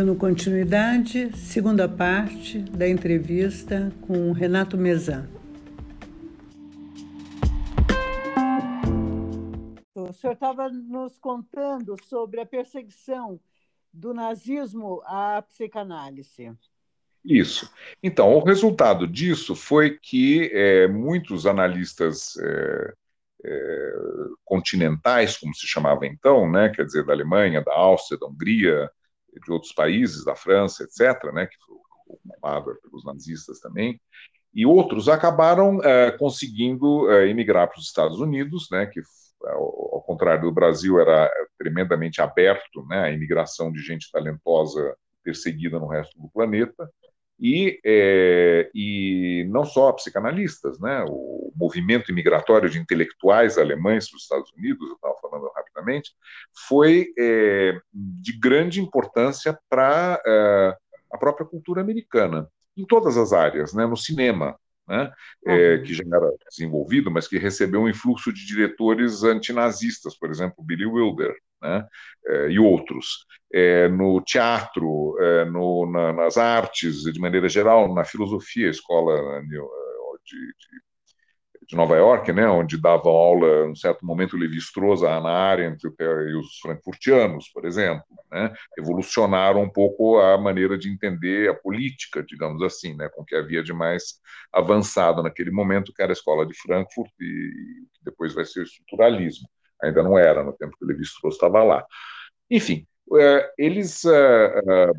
Dando continuidade, segunda parte da entrevista com Renato Mezan. O senhor estava nos contando sobre a perseguição do nazismo à psicanálise. Isso. Então, o resultado disso foi que é, muitos analistas é, é, continentais, como se chamava então, né, quer dizer, da Alemanha, da Áustria, da Hungria, de outros países, da França, etc., né, que foi ocupado pelos nazistas também, e outros acabaram é, conseguindo é, emigrar para os Estados Unidos, né, que ao, ao, contrário do Brasil era tremendamente aberto, né, imigração de gente talentosa perseguida no resto do planeta, e, é, e não só psicanalistas, né, o movimento imigratório de intelectuais alemães para os Estados Unidos, eu estava falando rapidamente, foi é, de grande importância para é, a própria cultura americana, em todas as áreas, né, no cinema, né, é, que já era desenvolvido, mas que recebeu um influxo de diretores antinazistas, por exemplo, Billy Wilder, né, é, e outros. É, no teatro, é, no, na, nas artes, de maneira geral, na filosofia, escola de, de de Nova York, né, onde davam aula, em um certo momento, Levi-Strauss, a Hannah Arendt e os frankfurtianos, por exemplo, né, revolucionaram um pouco a maneira de entender a política, digamos assim, né, com que havia de mais avançado naquele momento, que era a escola de Frankfurt e que depois vai ser o estruturalismo. Ainda não era, no tempo que Levi-Strauss estava lá. Enfim, é, eles... É, é,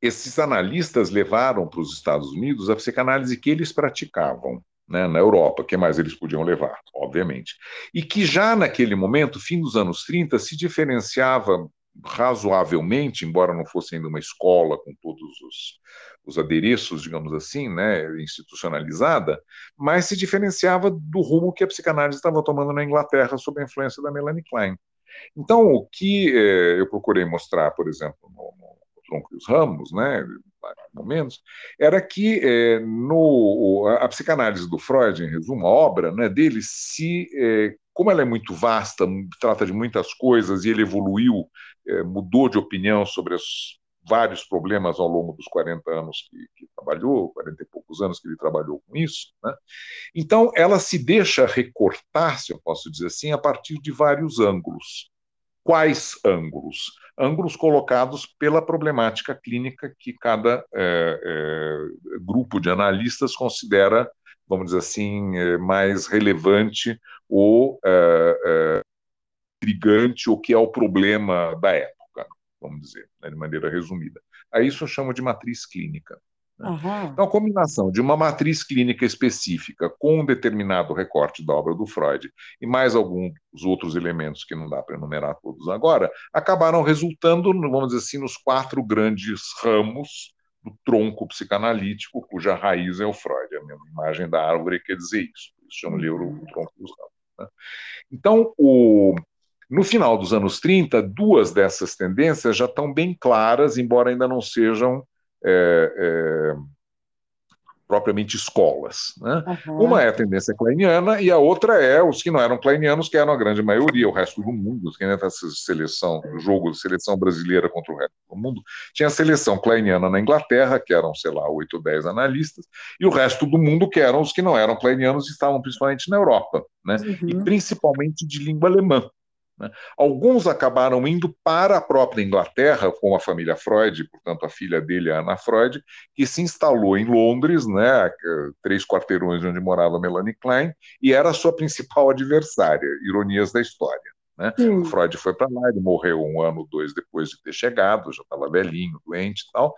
esses analistas levaram para os Estados Unidos a psicanálise que eles praticavam, né, na Europa, que mais eles podiam levar, obviamente. E que já naquele momento, fim dos anos 30, se diferenciava razoavelmente, embora não fosse ainda uma escola com todos os, os adereços, digamos assim, né, institucionalizada, mas se diferenciava do rumo que a psicanálise estava tomando na Inglaterra sob a influência da Melanie Klein. Então, o que eh, eu procurei mostrar, por exemplo, no, e os Ramos, né, momentos, era que é, no, a, a, psicanálise do Freud, em resumo, a obra né, dele, se, é, como ela é muito vasta, trata de muitas coisas e ele evoluiu, é, mudou de opinião sobre os vários problemas ao longo dos 40 anos que, que, trabalhou, 40 e poucos anos que ele trabalhou com isso. Né? Então, ela se deixa recortar, se eu posso dizer assim, a partir de vários ângulos. Quais ângulos? Ângulos colocados pela problemática clínica que cada é, é, grupo de analistas considera, vamos dizer assim, é, mais relevante ou é, é, intrigante, o que é o problema da época, vamos dizer, né, de maneira resumida. A isso eu chamo de matriz clínica. Uhum. Então, a combinação de uma matriz clínica específica com um determinado recorte da obra do Freud e mais alguns outros elementos que não dá para enumerar todos agora, acabaram resultando, vamos dizer assim, nos quatro grandes ramos do tronco psicanalítico, cuja raiz é o Freud. A mesma imagem da árvore quer dizer isso. Isso chama de o tronco dos ramos. Né? Então, o, no final dos anos 30, duas dessas tendências já estão bem claras, embora ainda não sejam é, é, propriamente escolas. Né? Uhum. Uma é a tendência kleiniana e a outra é os que não eram kleinianos, que eram a grande maioria, o resto do mundo, que nessa seleção, jogo de seleção brasileira contra o resto do mundo, tinha a seleção kleiniana na Inglaterra, que eram, sei lá, oito ou dez analistas, e o resto do mundo, que eram os que não eram kleinianos e estavam principalmente na Europa, né? Uhum. e principalmente de língua alemã. Né? Alguns acabaram indo para a própria Inglaterra, com a família Freud, portanto, a filha dele, a Ana Freud, que se instalou em Londres, né, três quarteirões onde morava Melanie Klein, e era a sua principal adversária, ironias da história. Né? Freud foi para lá, ele morreu um ano, dois depois de ter chegado, já estava velhinho, doente e tal,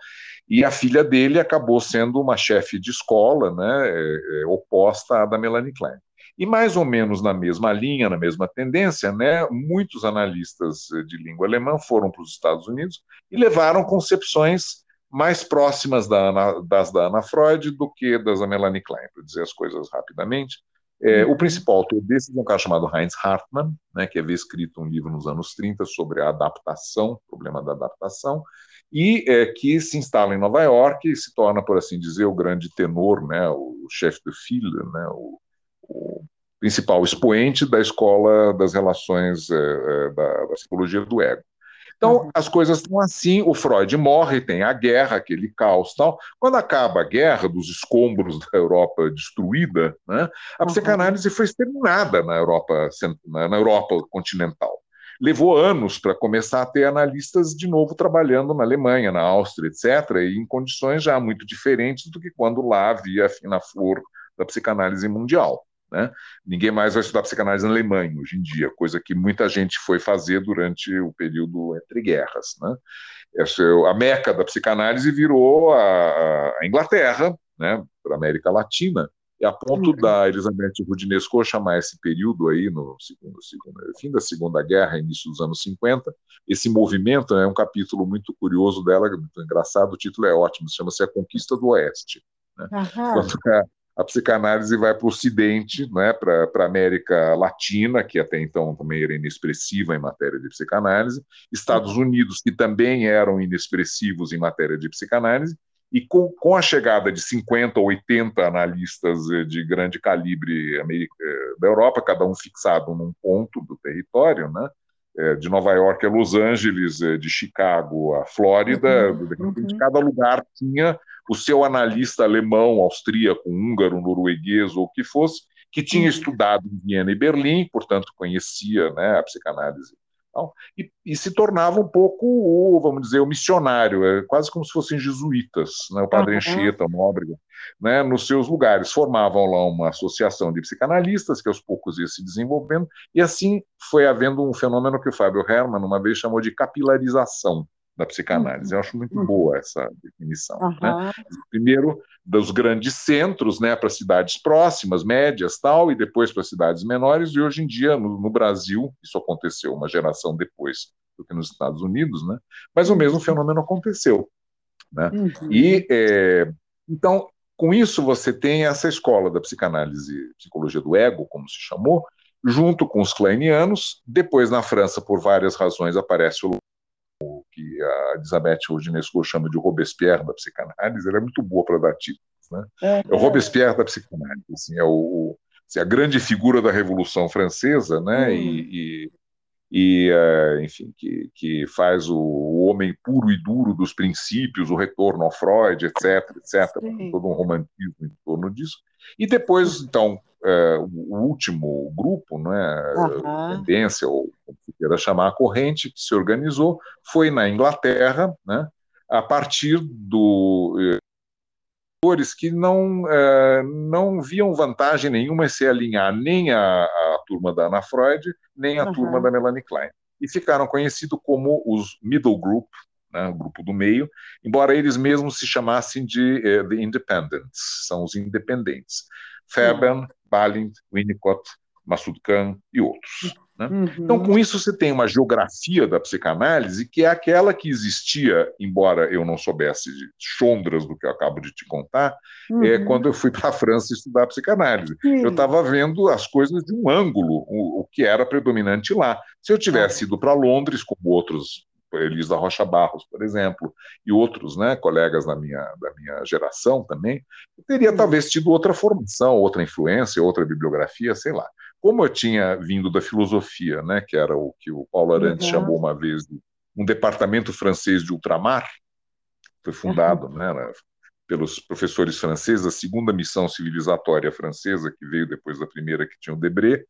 e a filha dele acabou sendo uma chefe de escola né, é, é, oposta à da Melanie Klein. E mais ou menos na mesma linha, na mesma tendência, né, muitos analistas de língua alemã foram para os Estados Unidos e levaram concepções mais próximas da das da Ana Freud do que das da Melanie Klein, para dizer as coisas rapidamente. É, o principal autor desses é um cara chamado Heinz Hartmann, né, que havia escrito um livro nos anos 30 sobre a adaptação, o problema da adaptação, e é, que se instala em Nova York e se torna, por assim dizer, o grande tenor, né, o chefe de file, né, o, o principal expoente da escola das relações é, da, da, psicologia do ego. Então, uhum. as coisas estão assim, o Freud morre, tem a guerra, aquele caos tal. Quando acaba a guerra dos escombros da Europa destruída, né, a uhum. psicanálise foi exterminada na Europa, na Europa continental. Levou anos para começar a ter analistas de novo trabalhando na Alemanha, na Áustria, etc., e em condições já muito diferentes do que quando lá havia a fina flor da psicanálise mundial. Né? Ninguém mais vai estudar psicanálise na Alemanha hoje em dia, coisa que muita gente foi fazer durante o período entre guerras. Né? Essa, a meca da psicanálise virou a, a Inglaterra, né, para a América Latina, e a ponto uhum. da Elizabeth Rudinesco chamar esse período aí, no segundo, segundo, fim da Segunda Guerra, início dos anos 50, esse movimento é um capítulo muito curioso dela, muito engraçado, o título é ótimo, chama-se A Conquista do Oeste. Né? Quando a psicanálise vai para o Ocidente, né, para a América Latina, que até então também era inexpressiva em matéria de psicanálise, Estados Unidos, que também eram inexpressivos em matéria de psicanálise, e com, com a chegada de 50 ou 80 analistas eh, de grande calibre eh, da Europa, cada um fixado num ponto do território, né, eh, de Nova York a Los Angeles, de Chicago a Flórida, uhum, de uhum. cada lugar tinha o seu analista alemão, austríaco, húngaro, norueguês ou o que fosse, que tinha uhum. estudado em Viena e Berlim, portanto conhecia né, a psicanálise. E, e, se tornava um pouco, o, vamos dizer, o missionário, é quase como se fossem jesuítas, né, o padre uhum. Anchieta, o Nóbrega, né, nos seus lugares. Formavam lá uma associação de psicanalistas, que aos poucos ia se desenvolvendo, e assim foi havendo um fenômeno que o Fábio Herman uma vez chamou de capilarização da psicanálise. Eu acho muito uhum. boa essa definição. Uhum. Né? Primeiro, dos grandes centros né, para cidades próximas, médias, tal, e depois para cidades menores, e hoje em dia, no, no, Brasil, isso aconteceu uma geração depois do que nos Estados Unidos, né? mas o mesmo uhum. fenômeno aconteceu. Né? Uhum. E, é, então, com isso, você tem essa escola da psicanálise, psicologia do ego, como se chamou, junto com os kleinianos. Depois, na França, por várias razões, aparece o que a Elizabeth Rudinesco chama de Robespierre da psicanálise, ela é muito boa para dar títulos. Né? É, é, o Robespierre da psicanálise, assim, é o, assim, a grande figura da Revolução Francesa, né? Hum. E, e, e uh, enfim, que, que faz o, o, homem puro e duro dos princípios, o retorno ao Freud, etc, etc, Sim. todo um romantismo em torno disso. E depois, então, uh, o último grupo, né, uhum. tendência, ou como se queira chamar, a corrente que se organizou, foi na Inglaterra, né, a partir do que não, uh, não viam vantagem nenhuma em se alinhar nem a, a turma da Ana Freud, nem a uhum. turma da Melanie Klein. E ficaram conhecidos como os middle group, né, o grupo do meio, embora eles mesmos se chamassem de uh, The Independents, são os independentes. Fairbairn, uhum. Balint, Winnicott, Massoud Khan e outros. Né? Uhum. Então, com isso, você tem uma geografia da psicanálise que é aquela que existia, embora eu não soubesse de chondras do que eu acabo de te contar, é uhum. é quando eu fui para a França estudar psicanálise. Sim. Eu estava vendo as coisas de um ângulo, o, o, que era predominante lá. Se eu tivesse ido para Londres, como outros Elis da Rocha Barros, por exemplo, e outros né, colegas da minha, da minha geração também, teria talvez tido outra formação, outra influência, outra bibliografia, sei lá. Como eu tinha vindo da filosofia, né, que era o que o Paulo Arantes uhum. chamou uma vez de um departamento francês de ultramar, foi fundado, uhum. né, pelos professores franceses, a segunda missão civilizatória francesa, que veio depois da primeira, que tinha o Debré,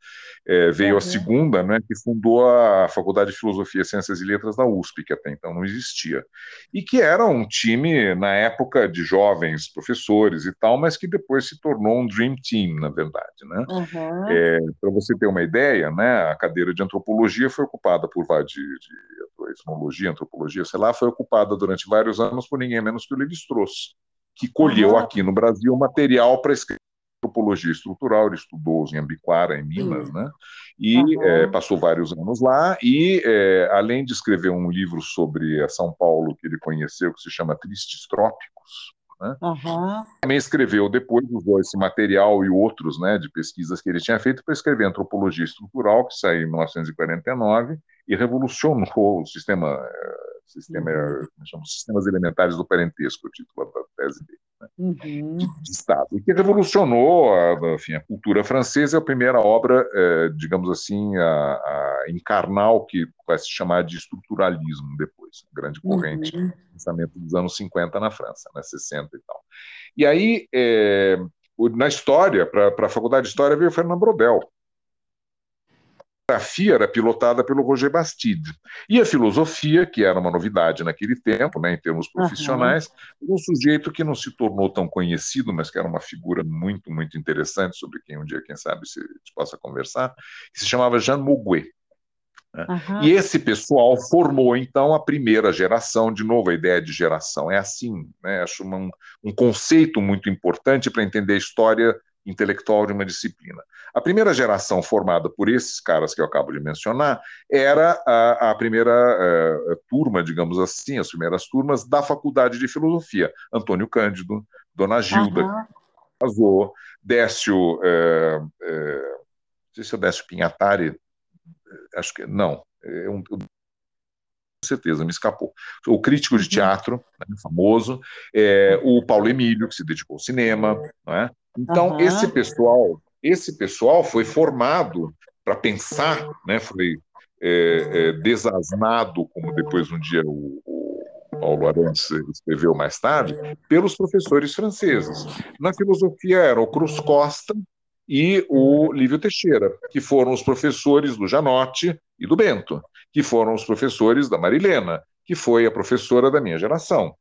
é, veio uhum. a segunda, né, que fundou a Faculdade de Filosofia, Ciências e Letras da USP, que até então não existia. E que era um time, na época, de jovens professores e tal, mas que depois se tornou um Dream Team, na verdade. Né? Uhum. É, Para você ter uma ideia, né, a cadeira de antropologia foi ocupada por de, de etnologia, antropologia, sei lá, foi ocupada durante vários anos por ninguém menos que o Levi-Strauss que colheu aqui no Brasil material para escrever antropologia estrutural, ele estudou em Ambiquara, em Minas, né? E uhum. é, passou vários anos lá, e é, além de escrever um livro sobre São Paulo que ele conheceu, que se chama Tristes Trópicos, né? Uhum. Também escreveu, depois usou esse material e outros né, de pesquisas que ele tinha feito para escrever Antropologia Estrutural, que saiu em 1949 e revolucionou o sistema, sistema uhum. chama, Sistemas Elementares do Parentesco, o título da tese dele. Né? uhum. de, de, Estado, e que revolucionou a, enfim, a, cultura francesa, é a primeira obra, é, digamos assim, a, a, encarnar o que vai se chamar de estruturalismo depois, grande corrente uhum. pensamento dos anos 50 na França, né, 60 e tal. E aí, é, na história, para a Faculdade de História, veio Fernando Brodel, filosofia era pilotada pelo Roger Bastide. E a filosofia, que era uma novidade naquele tempo, né, em termos profissionais, uhum. um sujeito que não se tornou tão conhecido, mas que era uma figura muito, muito interessante, sobre quem um dia, quem sabe, se possa conversar, que se chamava Jean Mouguet. Uhum. E esse pessoal formou, então, a primeira geração. De novo, a ideia de geração é assim. Né? Acho um, um conceito muito importante para entender a história intelectual de uma disciplina. A primeira geração formada por esses caras que eu acabo de mencionar era a, a primeira uh, turma, digamos assim, as primeiras turmas da Faculdade de Filosofia. Antônio Cândido, Dona Gilda, uhum. casou, Décio, uh, uh, não sei se é o Décio Pinhatari, acho que não, é um, com certeza, me escapou. O crítico de uhum. teatro, né, famoso, é, o Paulo Emílio, que se dedicou ao cinema, não é? Então, uhum. esse pessoal, esse pessoal foi formado para pensar, né, foi é, é, desasnado, como depois um dia o, o Paulo Arantes escreveu mais tarde, pelos professores franceses. Na filosofia era o Cruz Costa e o Lívio Teixeira, que foram os professores do Janotti e do Bento, que foram os professores da Marilena, que foi a professora da minha geração.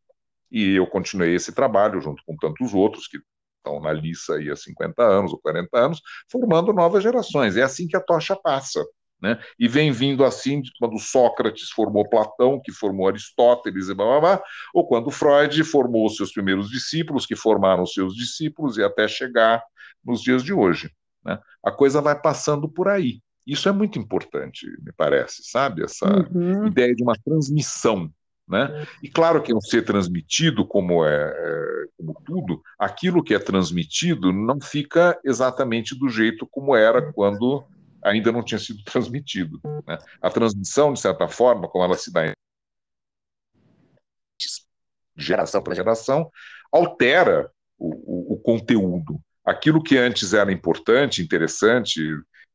E eu continuei esse trabalho junto com tantos outros que estão na liça aí há 50 anos ou 40 anos, formando novas gerações. É assim que a tocha passa. Né? E vem vindo assim quando Sócrates formou Platão, que formou Aristóteles e blá, blá, blá, ou quando Freud formou seus primeiros discípulos, que formaram seus discípulos, e até chegar nos dias de hoje. Né? A coisa vai passando por aí. Isso é muito importante, me parece, sabe? Essa uhum. ideia de uma transmissão né? E claro que um ser transmitido, como é, é, como tudo, aquilo que é transmitido não fica exatamente do jeito como era quando ainda não tinha sido transmitido. Né? A transmissão, de certa forma, como ela se dá geração para geração, altera o, o, o conteúdo. Aquilo que antes era importante, interessante,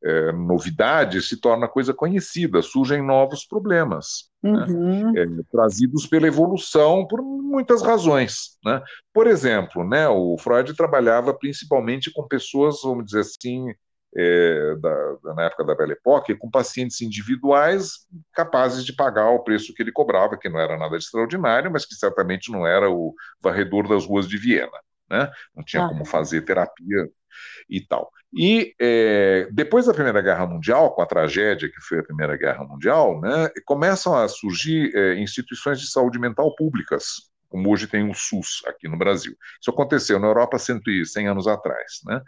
é, novidade se torna coisa conhecida, surgem novos problemas, né? uhum. né? é, trazidos pela evolução por muitas razões. Né? Por exemplo, né, o Freud trabalhava principalmente com pessoas, vamos dizer assim, é, da, na época da Belle Époque, com pacientes individuais capazes de pagar o preço que ele cobrava, que não era nada de extraordinário, mas que certamente não era o varredor das ruas de Viena. Né? Não tinha ah. como fazer terapia e tal. E é, depois da Primeira Guerra Mundial, com a tragédia que foi a Primeira Guerra Mundial, né, começam a surgir é, instituições de saúde mental públicas, como hoje tem o SUS aqui no Brasil. Isso aconteceu na Europa 100, 100 anos atrás. Né?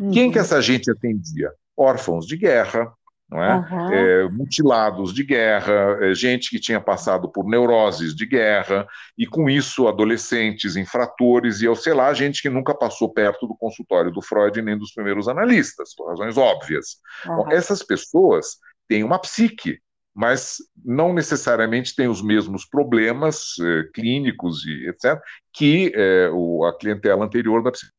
E uhum. quem que essa gente atendia? Órfãos de guerra, é? Uhum. é? mutilados de guerra, é, gente que tinha passado por neuroses de guerra, e com isso adolescentes infratores, e, sei lá, gente que nunca passou perto do consultório do Freud nem dos primeiros analistas, por razões óbvias. Uhum. Bom, essas pessoas têm uma psique, mas não necessariamente têm os mesmos problemas eh, clínicos e etc., que eh, o, a clientela anterior da psique.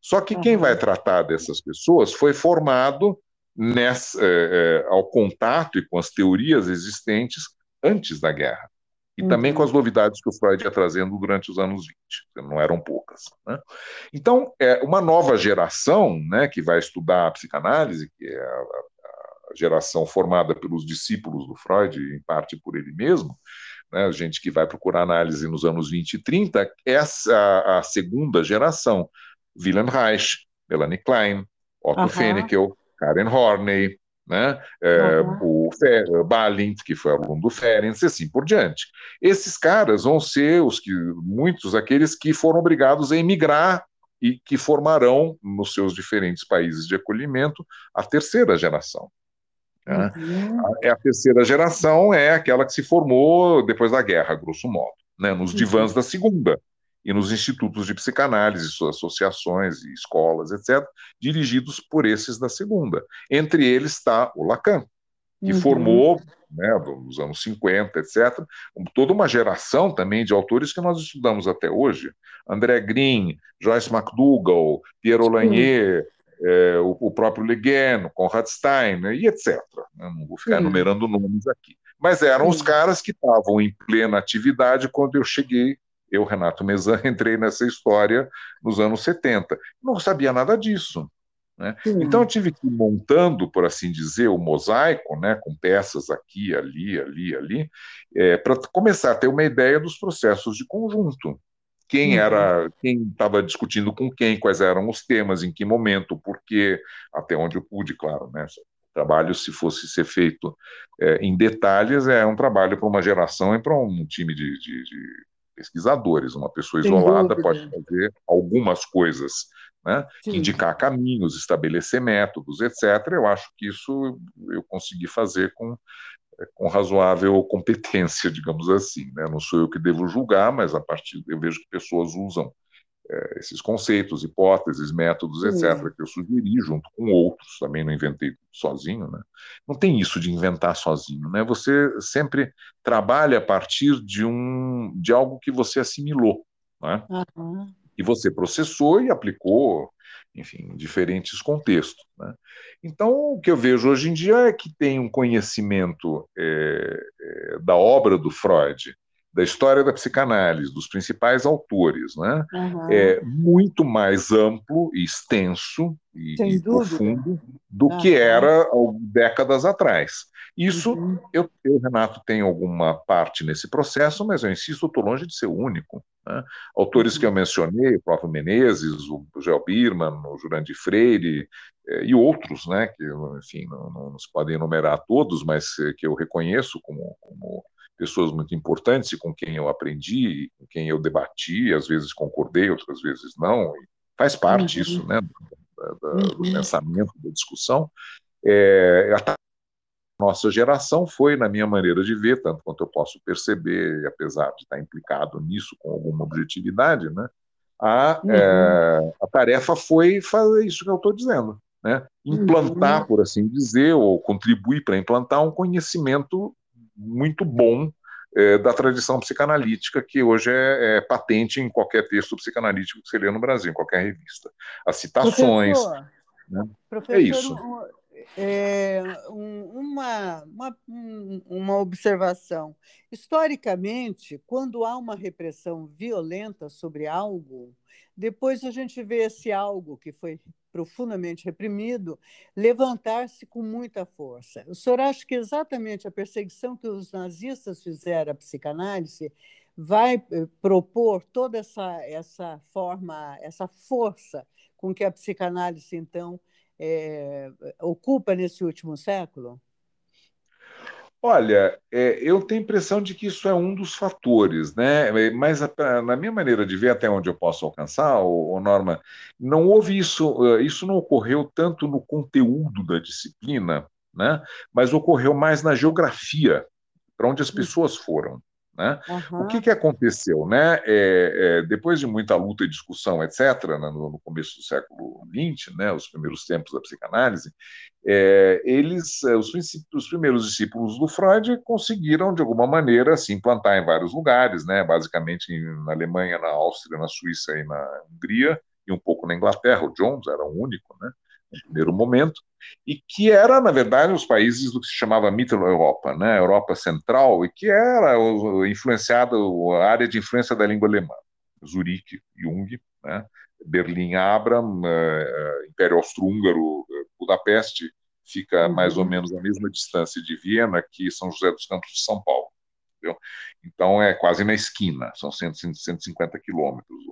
Só que quem vai tratar dessas pessoas foi formado nessa, é, é, ao contato e com as teorias existentes antes da guerra. E uhum. também com as novidades que o Freud ia trazendo durante os anos 20, não eram poucas. Né? Então, é uma nova geração né, que vai estudar a psicanálise, que é a, a geração formada pelos discípulos do Freud, em parte por ele mesmo, né, gente que vai procurar análise nos anos 20 e 30, essa a, segunda geração. Wilhelm Reich, Melanie Klein, Otto uhum. Karen Horney, né? É, uhum. o Fer, Balint, que foi aluno do Ferenc, e assim por diante. Esses caras vão ser os que muitos aqueles que foram obrigados a emigrar e que formarão nos seus diferentes países de acolhimento a terceira geração. Né? Uhum. A, a, terceira geração é aquela que se formou depois da guerra, grosso modo, né? nos uhum. divãs da segunda e nos institutos de psicanálise, suas associações e escolas, etc., dirigidos por esses da segunda. Entre eles está o Lacan. que uhum. formou, né, nos anos 50, etc., toda uma geração também de autores que nós estudamos até hoje. André Green, Joyce McDougall, Pierre Lanier, é, o, o, próprio Le Guin, Conrad Stein, né, e etc. Não vou ficar enumerando nomes aqui. Mas eram os caras que estavam em plena atividade quando eu cheguei eu, Renato Mezan, entrei nessa história nos anos 70. Não sabia nada disso. Né? Então eu tive que ir montando, por assim dizer, o mosaico, né, com peças aqui, ali, ali, ali, é, para começar a ter uma ideia dos processos de conjunto. Quem uhum. era, quem estava discutindo com quem, quais eram os temas, em que momento, por quê, até onde eu pude, claro, né? O trabalho, se fosse ser feito é, em detalhes, é um trabalho para uma geração e para um time de, de, de pesquisadores. Uma pessoa isolada pode fazer algumas coisas, né? indicar caminhos, estabelecer métodos, etc. Eu acho que isso eu consegui fazer com, com razoável competência, digamos assim. Né? Não sou eu que devo julgar, mas a partir eu vejo que pessoas usam é, esses conceitos, hipóteses, métodos, etc., que eu sugeri junto com outros, também não inventei sozinho, né? Não tem isso de inventar sozinho, né? Você sempre trabalha a partir de um de algo que você assimilou, né? Uhum. E você processou e aplicou, enfim, em diferentes contextos. Né? Então, o que eu vejo hoje em dia é que tem um conhecimento é, é, da obra do Freud, da história da psicanálise, dos principais autores, né? Uhum. é muito mais amplo e extenso e, e profundo do uhum. que era décadas atrás. Isso, uhum. eu, eu, Renato, tenho alguma parte nesse processo, mas eu insisto, estou longe de ser o único. Né? Autores que eu uhum. mencionei, o próprio Menezes, o Gel Birman, o Jurandir Freire, eh, e outros, né, que, enfim, não, não, não se podem enumerar todos, mas eh, que eu reconheço como, como pessoas muito importantes e com quem eu aprendi, com quem eu debati, às vezes concordei, outras vezes não, faz parte uhum. isso, né, do, uhum. do, pensamento, da discussão. É, a nossa geração foi, na minha maneira de ver, tanto quanto eu posso perceber, apesar de estar implicado nisso com alguma objetividade, né, a, uhum. é, a tarefa foi fazer isso que eu estou dizendo, né, implantar, uhum. por assim dizer, ou contribuir para implantar um conhecimento muito bom é, da tradição psicanalítica, que hoje é, é, patente em qualquer texto psicanalítico que você lê no Brasil, em qualquer revista. As citações. Professor, né? professor é isso. É, uma, uma, uma observação. Historicamente, quando há uma repressão violenta sobre algo, depois a gente vê esse algo que foi profundamente reprimido levantar-se com muita força. O senhor acha que exatamente a perseguição que os nazistas fizeram à psicanálise vai eh, propor toda essa, essa forma, essa força com que a psicanálise, então, é, ocupa nesse último século? Olha, é, eu tenho a impressão de que isso é um dos fatores, né? Mas na minha maneira de ver até onde eu posso alcançar, o, Norma, não houve isso, eh, isso não ocorreu tanto no conteúdo da disciplina, né? Mas ocorreu mais na geografia, para onde as pessoas foram. Né? Uhum. O que, que aconteceu? Né? É, é, depois de muita luta e discussão, etc., né, no, no, começo do século XX, né, os primeiros tempos da psicanálise, é, eles, é, os, os, primeiros discípulos do Freud conseguiram, de alguma maneira, se implantar em vários lugares, né, basicamente na Alemanha, na Áustria, na Suíça e na Hungria, e um pouco na Inglaterra. O Jones era o único, né? No primeiro momento, e que era, na verdade, os países do que se chamava Mitteleuropa, né, Europa Central, e que era influenciada, a área de influência da língua alemã. Zurique, Jung, né, Berlim, Abraham, uh, Império Austro-Húngaro, Budapeste, fica uhum. mais ou menos a mesma distância de Viena que São José dos Campos de São Paulo. Entendeu? Então é quase na esquina, são 100, 150 quilômetros,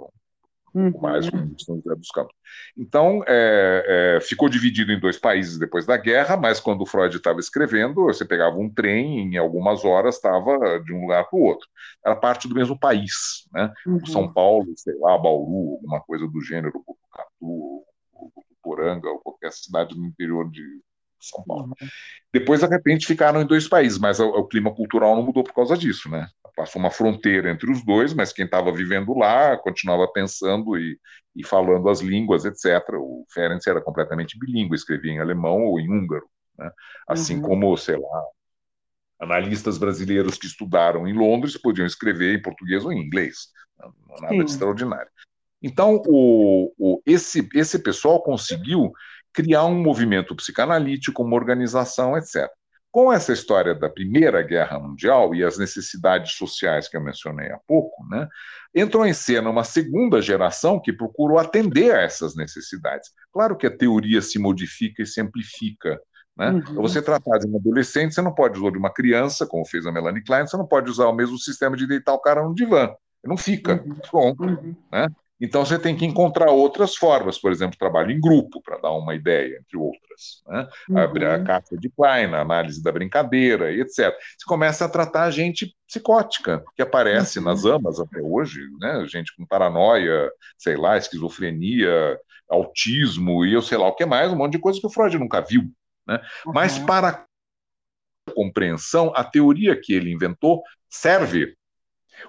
um pouco mais como São José dos Campos. Então, é, é, ficou dividido em dois países depois da guerra, mas quando o Freud estava escrevendo, você pegava um trem em algumas horas estava de um lugar para o outro. Era parte do mesmo país, né? Uhum. São Paulo, sei lá, Bauru, alguma coisa do gênero, Botucatu, Poranga, ou qualquer cidade no interior de são Paulo. Uhum. Depois, de repente, ficaram em dois países, mas o, o, clima cultural não mudou por causa disso, né? Passou uma fronteira entre os dois, mas quem estava vivendo lá continuava pensando e, e falando as línguas, etc. O Ferenc era completamente bilíngue, escrevia em alemão ou em húngaro, Né? Assim uhum. como, sei lá, analistas brasileiros que estudaram em Londres podiam escrever em português ou em inglês. Não, nada Sim. de extraordinário. Então, o, o, esse, esse pessoal conseguiu criar um movimento psicanalítico, uma organização, etc. Com essa história da Primeira Guerra Mundial e as necessidades sociais que eu mencionei há pouco, né, entrou em cena uma segunda geração que procurou atender a essas necessidades. Claro que a teoria se modifica e se amplifica. Né? Uhum. Você tratar de um adolescente, você não pode usar de uma criança, como fez a Melanie Klein, você não pode usar o mesmo sistema de deitar o cara no divã. Não fica. Uhum. Pronto. Uhum. Né? Então você tem que encontrar outras formas, por exemplo, trabalho em grupo, para dar uma ideia, entre outras. Né? Uhum. A, a carta de Klein, a análise da brincadeira etc. Você começa a tratar gente psicótica, que aparece uhum. nas amas até hoje, né? gente com paranoia, sei lá, esquizofrenia, autismo e eu sei lá o que mais, um monte de coisa que o Freud nunca viu. Né? Uhum. Mas para a compreensão, a teoria que ele inventou serve,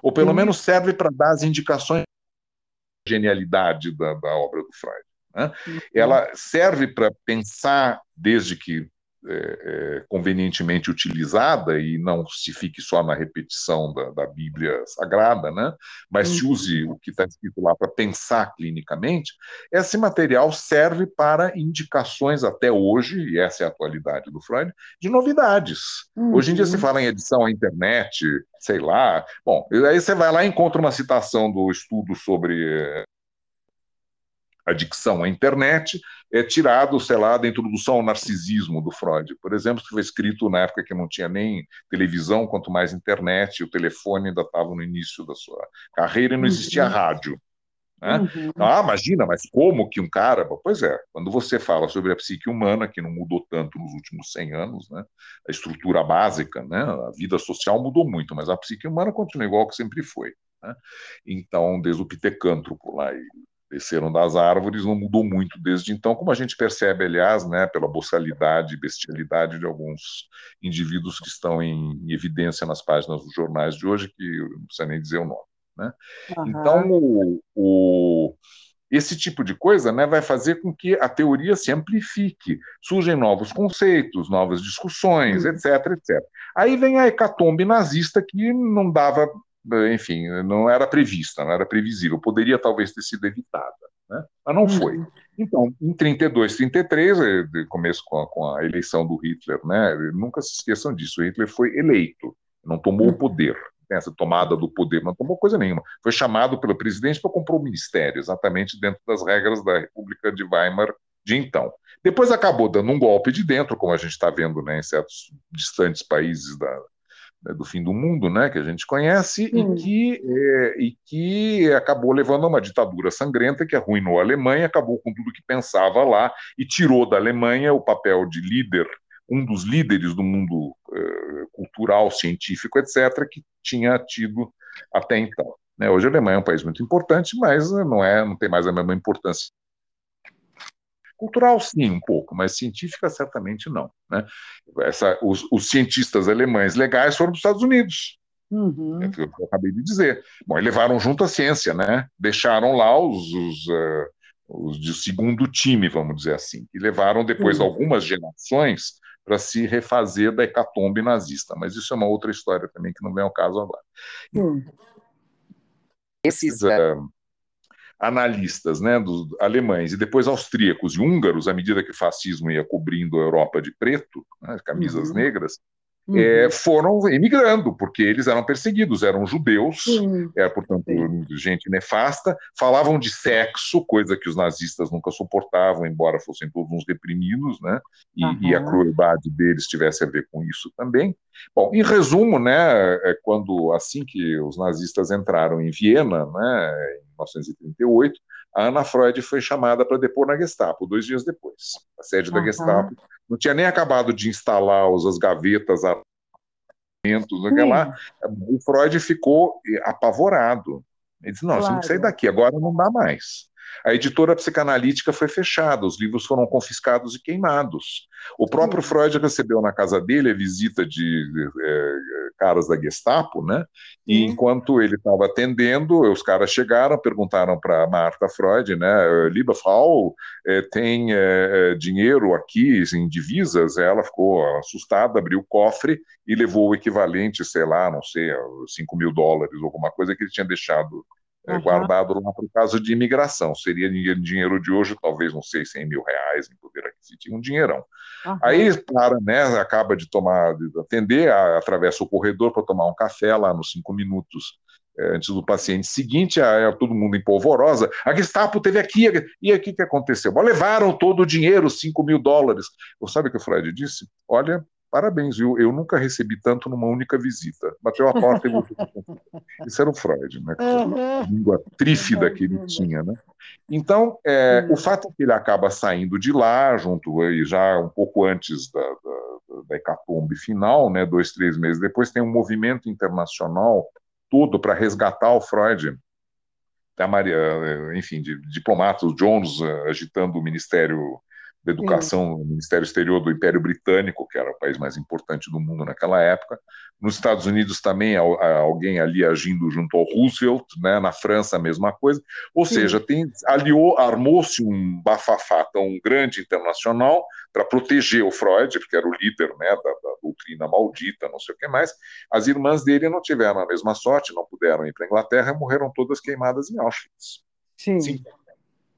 ou pelo uhum. menos serve para dar as indicações genialidade da, da obra do Freud. Né? Uhum. Ela serve para pensar, desde que é, é, convenientemente utilizada e não se fique só na repetição da, da Bíblia Sagrada, né? mas se use uhum. o que está escrito lá para pensar clinicamente, esse material serve para indicações até hoje, e essa é a atualidade do Freud, de novidades. Uhum. Hoje em dia se uhum. fala em edição à internet, sei lá. Bom, aí você vai lá e encontra uma citação do estudo sobre adicção à internet, é tirado, sei lá, da introdução ao narcisismo do Freud, por exemplo, que foi escrito na época que não tinha nem televisão, quanto mais internet, o telefone ainda estava no início da sua carreira e não existia uhum. rádio. Né? Uhum. Ah, imagina, mas como que um cara. Pois é, quando você fala sobre a psique humana, que não mudou tanto nos últimos 100 anos, né? a estrutura básica, né? a vida social mudou muito, mas a psique humana continua igual que sempre foi. Né? Então, desde o Pitecântropo lá e desceram das árvores, não mudou muito desde então, como a gente percebe, aliás, né, pela boçalidade e bestialidade de alguns indivíduos que estão em evidência nas páginas dos jornais de hoje, que não precisa nem dizer o nome. Né? Uhum. Então, o, o, esse tipo de coisa né, vai fazer com que a teoria se amplifique, surgem novos conceitos, novas discussões, uhum. etc, etc. Aí vem a hecatombe nazista que não dava enfim, não era prevista, não era previsível, poderia talvez ter sido evitada, né? mas não foi. Uhum. Então, em 32, 33, eh, começo com a, com a, eleição do Hitler, né? Nunca se esqueçam disso. Hitler foi eleito, não tomou o uhum. poder, né? essa tomada do poder, não tomou coisa nenhuma. Foi chamado pelo presidente para comprar o ministério, exatamente dentro das regras da República de Weimar de então. Depois acabou dando um golpe de dentro, como a gente está vendo né, em certos distantes países da, do fim do mundo, né, que a gente conhece, e que, é, e que acabou levando a uma ditadura sangrenta que arruinou a Alemanha, acabou com tudo que pensava lá e tirou da Alemanha o papel de líder, um dos líderes do mundo é, cultural, científico, etc., que tinha tido até então. Né? Hoje a Alemanha é um país muito importante, mas não é, não tem mais a mesma importância Cultural, sim, um pouco, mas científica, certamente não. Né? Essa, os, os cientistas alemães legais foram dos Estados Unidos. Uhum. É eu, eu acabei de dizer. Bom, levaram junto a ciência, né? Deixaram lá os, os, uh, os de segundo time, vamos dizer assim, e levaram depois uhum. algumas gerações para se refazer da hecatombe nazista. Mas isso é uma outra história também que não vem ao caso agora. Uhum. Esses uh, analistas né, dos alemães e depois austríacos e húngaros, à medida que o fascismo ia cobrindo a Europa de preto, né, camisas uhum. negras, uhum. É, foram emigrando, porque eles eram perseguidos, eram judeus, uhum. era, portanto, gente nefasta, falavam de sexo, coisa que os nazistas nunca suportavam, embora fossem todos uns reprimidos, né? E, e, a crueldade deles tivesse a ver com isso também. Bom, em resumo, né, é quando assim que os nazistas entraram em Viena, né, 1938, a Ana Freud foi chamada para depor na Gestapo, dois dias depois. A sede uhum. da Gestapo não tinha nem acabado de instalar os, as gavetas, armamentos, lá. O Freud ficou apavorado. Ele disse: não, claro. você tem que sair daqui, agora não dá mais. A editora psicanalítica foi fechada, os livros foram confiscados e queimados. O próprio Freud recebeu na casa dele a visita de é, caras da Gestapo, né? E enquanto ele estava atendendo, os caras chegaram, perguntaram para Marta Freud, né? Liebe Frau, é, tem é, dinheiro aqui em divisas? Ela ficou assustada, abriu o cofre e levou o equivalente, sei lá, não sei, 5 mil dólares, alguma coisa que ele tinha deixado uhum. guardado lá para o caso de imigração. Seria dinheiro de hoje, talvez, não sei, 100 mil reais em poder aquisitivo, um dinheirão. Uhum. Aí para, né, acaba de tomar, de atender, a, atravessa o corredor para tomar um café lá nos cinco minutos é, antes do paciente seguinte, a, a, todo mundo em polvorosa, a Gestapo teve aqui, e aqui que aconteceu? Bom, levaram todo o dinheiro, 5 mil dólares. Você sabe o que o Freud disse? Olha, parabéns, viu? Eu nunca recebi tanto numa única visita. Bateu a porta e voltou. Isso era o Freud, né? A língua trífida que ele tinha, né? Então, é, o fato é que ele acaba saindo de lá, junto já um pouco antes da, da, da hecatombe final, né? Dois, três meses depois, tem um movimento internacional todo para resgatar o Freud. A Maria, enfim, de diplomatas, Jones eh, agitando o Ministério da Educação no Ministério Exterior do Império Britânico, que era o país mais importante do mundo naquela época. Nos Estados Unidos também alguém ali agindo junto ao Roosevelt, né? na França a mesma coisa. Ou Sim. seja, tem, aliou, armou-se um bafafá tão grande internacional para proteger o Freud, porque era o líder né, da, da, doutrina maldita, não sei o que mais. As irmãs dele não tiveram a mesma sorte, não puderam ir para a Inglaterra e morreram todas queimadas em Auschwitz. Sim. Sim.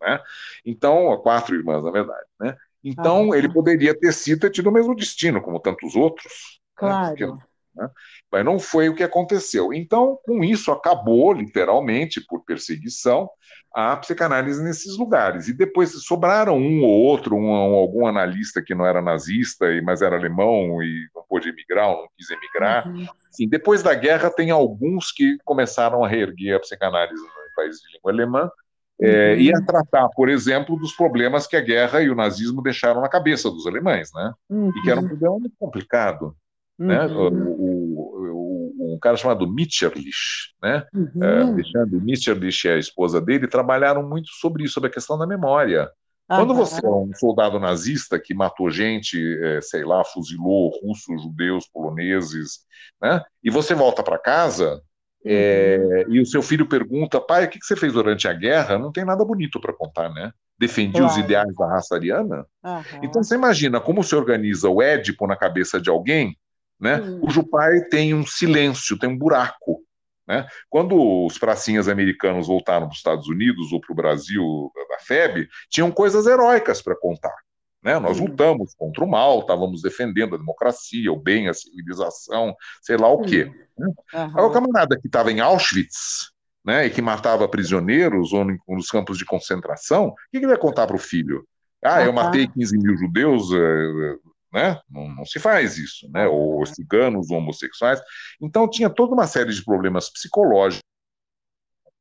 Né? Então, quatro irmãs, na verdade. Né? Então, ah, ele poderia ter sido ter tido o mesmo destino, como tantos outros. Né? Claro. Né? Porque, né? Mas não foi o que aconteceu. Então, com isso, acabou, literalmente, por perseguição, a psicanálise nesses lugares. E depois sobraram um ou outro, um, algum analista que não era nazista, mas era alemão e não pôde emigrar ou não quis emigrar. Uhum. Depois da guerra, tem alguns que começaram a reerguer a psicanálise no país de língua alemã, é, uhum. e a tratar, por exemplo, dos problemas que a guerra e o nazismo deixaram na cabeça dos alemães, né? Uhum. E que era um problema muito complicado. Né? Uhum. Né? O, o, um cara chamado Mitscherlich, né? Uhum. É, Alexandre Mitscherlich e a esposa dele trabalharam muito sobre isso, sobre a questão da memória. Quando você é um soldado nazista que matou gente, é, sei lá, fuzilou russos, judeus, poloneses, né? E você volta para casa, é, uhum. e o seu filho pergunta, pai, o que você fez durante a guerra? Não tem nada bonito para contar, né? Defendi claro. os ideais da raça ariana. Uhum. Então você imagina como se organiza o Édipo na cabeça de alguém, né? Uhum. Cujo pai tem um silêncio, tem um buraco. Né? Quando os pracinhas americanos voltaram para os Estados Unidos ou para o Brasil da FEB, tinham coisas heróicas para contar. Né? Nós lutamos contra o mal, estávamos defendendo a democracia, o bem, a civilização, sei lá o quê. Né? Uhum. o camarada que estava em Auschwitz né, e que matava prisioneiros ou nos campos de concentração, o que, que ele ia contar para o filho? Ah, eu matei 15 mil judeus, eh, né? Não, não, se faz isso, né? Ou ciganos, ou homossexuais. Então tinha toda uma série de problemas psicológicos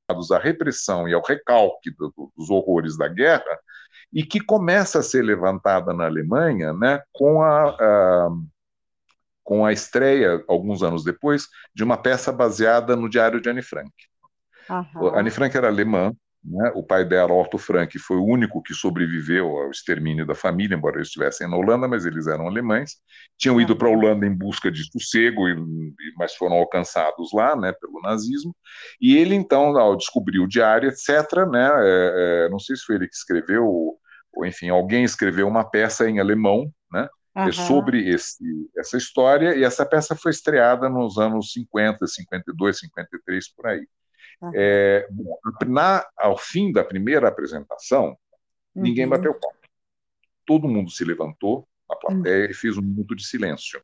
à repressão e ao recalque do, dos horrores da guerra e que começa a ser levantada na Alemanha né, com, a, a, com a estreia, alguns anos depois, de uma peça baseada no Diário de Anne Frank. Uhum. Anne Frank era alemã, né? O pai dela, Otto Frank, foi o único que sobreviveu ao extermínio da família, embora eles estivessem na Holanda, mas eles eram alemães. Tinham ido para a Holanda em busca de sossego, mas foram alcançados lá né, pelo nazismo. E ele, então, ao descobrir o diário, etc., né, é, é, não sei se foi ele que escreveu, ou enfim, alguém escreveu uma peça em alemão, né? Uhum. sobre esse, essa história, e essa peça foi estreada nos anos 50, 52, 53, por aí. É, bom, na, ao fim da primeira apresentação, uhum. ninguém bateu palma. Todo mundo se levantou na plateia uhum. e fez um minuto de silêncio.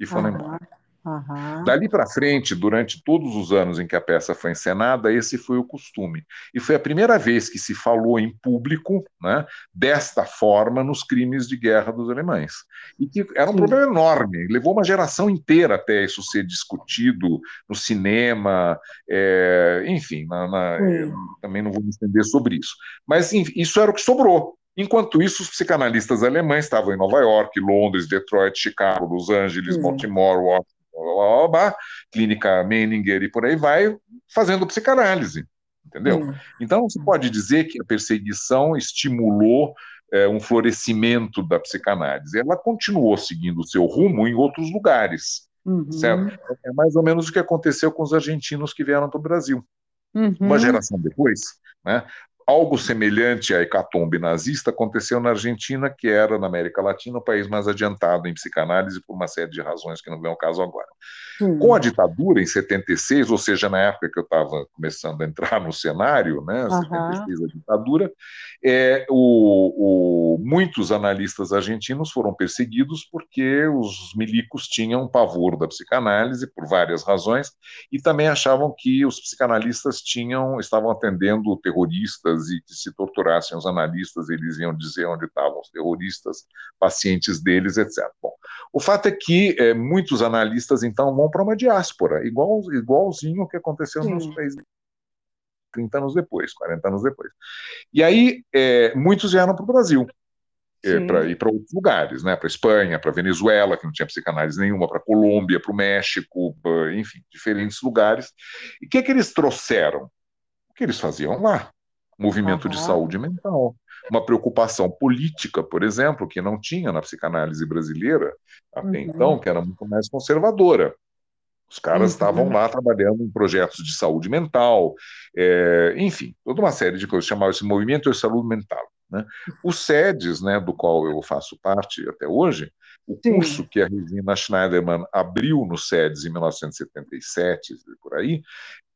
E foram uhum. embora. Uhum. Dali para frente, durante todos os anos em que a peça foi encenada, esse foi o costume. E foi a primeira vez que se falou em público né, desta forma nos crimes de guerra dos alemães. E que era um Sim. problema enorme, levou uma geração inteira até isso ser discutido no cinema, é, enfim, na, na, também não vou me estender sobre isso. Mas enfim, isso era o que sobrou. Enquanto isso, os psicanalistas alemães estavam em Nova York, Londres, Detroit, Chicago, Los Angeles, Baltimore, Washington, blá, clínica Menninger e por aí vai, fazendo psicanálise. entendeu? Então, você pode dizer que a perseguição estimulou é, um florescimento da psicanálise. Ela continuou seguindo o seu rumo em outros lugares, uhum. certo? É mais ou menos o que aconteceu com os argentinos que vieram para o Brasil. Uhum. Uma geração depois, né, algo semelhante à hecatombe nazista aconteceu na Argentina, que era, na América Latina, o país mais adiantado em psicanálise por uma série de razões que não vem ao caso agora. Com a ditadura, em 76, ou seja, na época que eu estava começando a entrar no cenário, né, uhum. 76, a ditadura, é, o, o, muitos analistas argentinos foram perseguidos porque os milicos tinham pavor da psicanálise, por várias razões, e também achavam que os psicanalistas tinham estavam atendendo terroristas e que se torturassem os analistas, eles iam dizer onde estavam os terroristas, pacientes deles, etc. Bom, o fato é que é, muitos analistas, então, vão para uma diáspora, igual, igualzinho o que aconteceu Sim. nos países 30 anos depois, 40 anos depois. E aí, é, muitos vieram para o Brasil, é, para ir para outros lugares, né? para Espanha, para Venezuela, que não tinha psicanálise nenhuma, para Colômbia, para o México, enfim, diferentes lugares. E o que, é que eles trouxeram? O que eles faziam lá? Movimento uhum. de saúde mental, uma preocupação política, por exemplo, que não tinha na psicanálise brasileira até uhum. então, que era muito mais conservadora. Os caras uhum. estavam lá trabalhando em projetos de saúde mental, é, enfim, toda uma série de coisas, chamava esse movimento de saúde mental. Né? O SEDES, né, do qual eu faço parte até hoje, o Sim. curso que a Regina Schneiderman abriu no SEDES em 1977, por aí,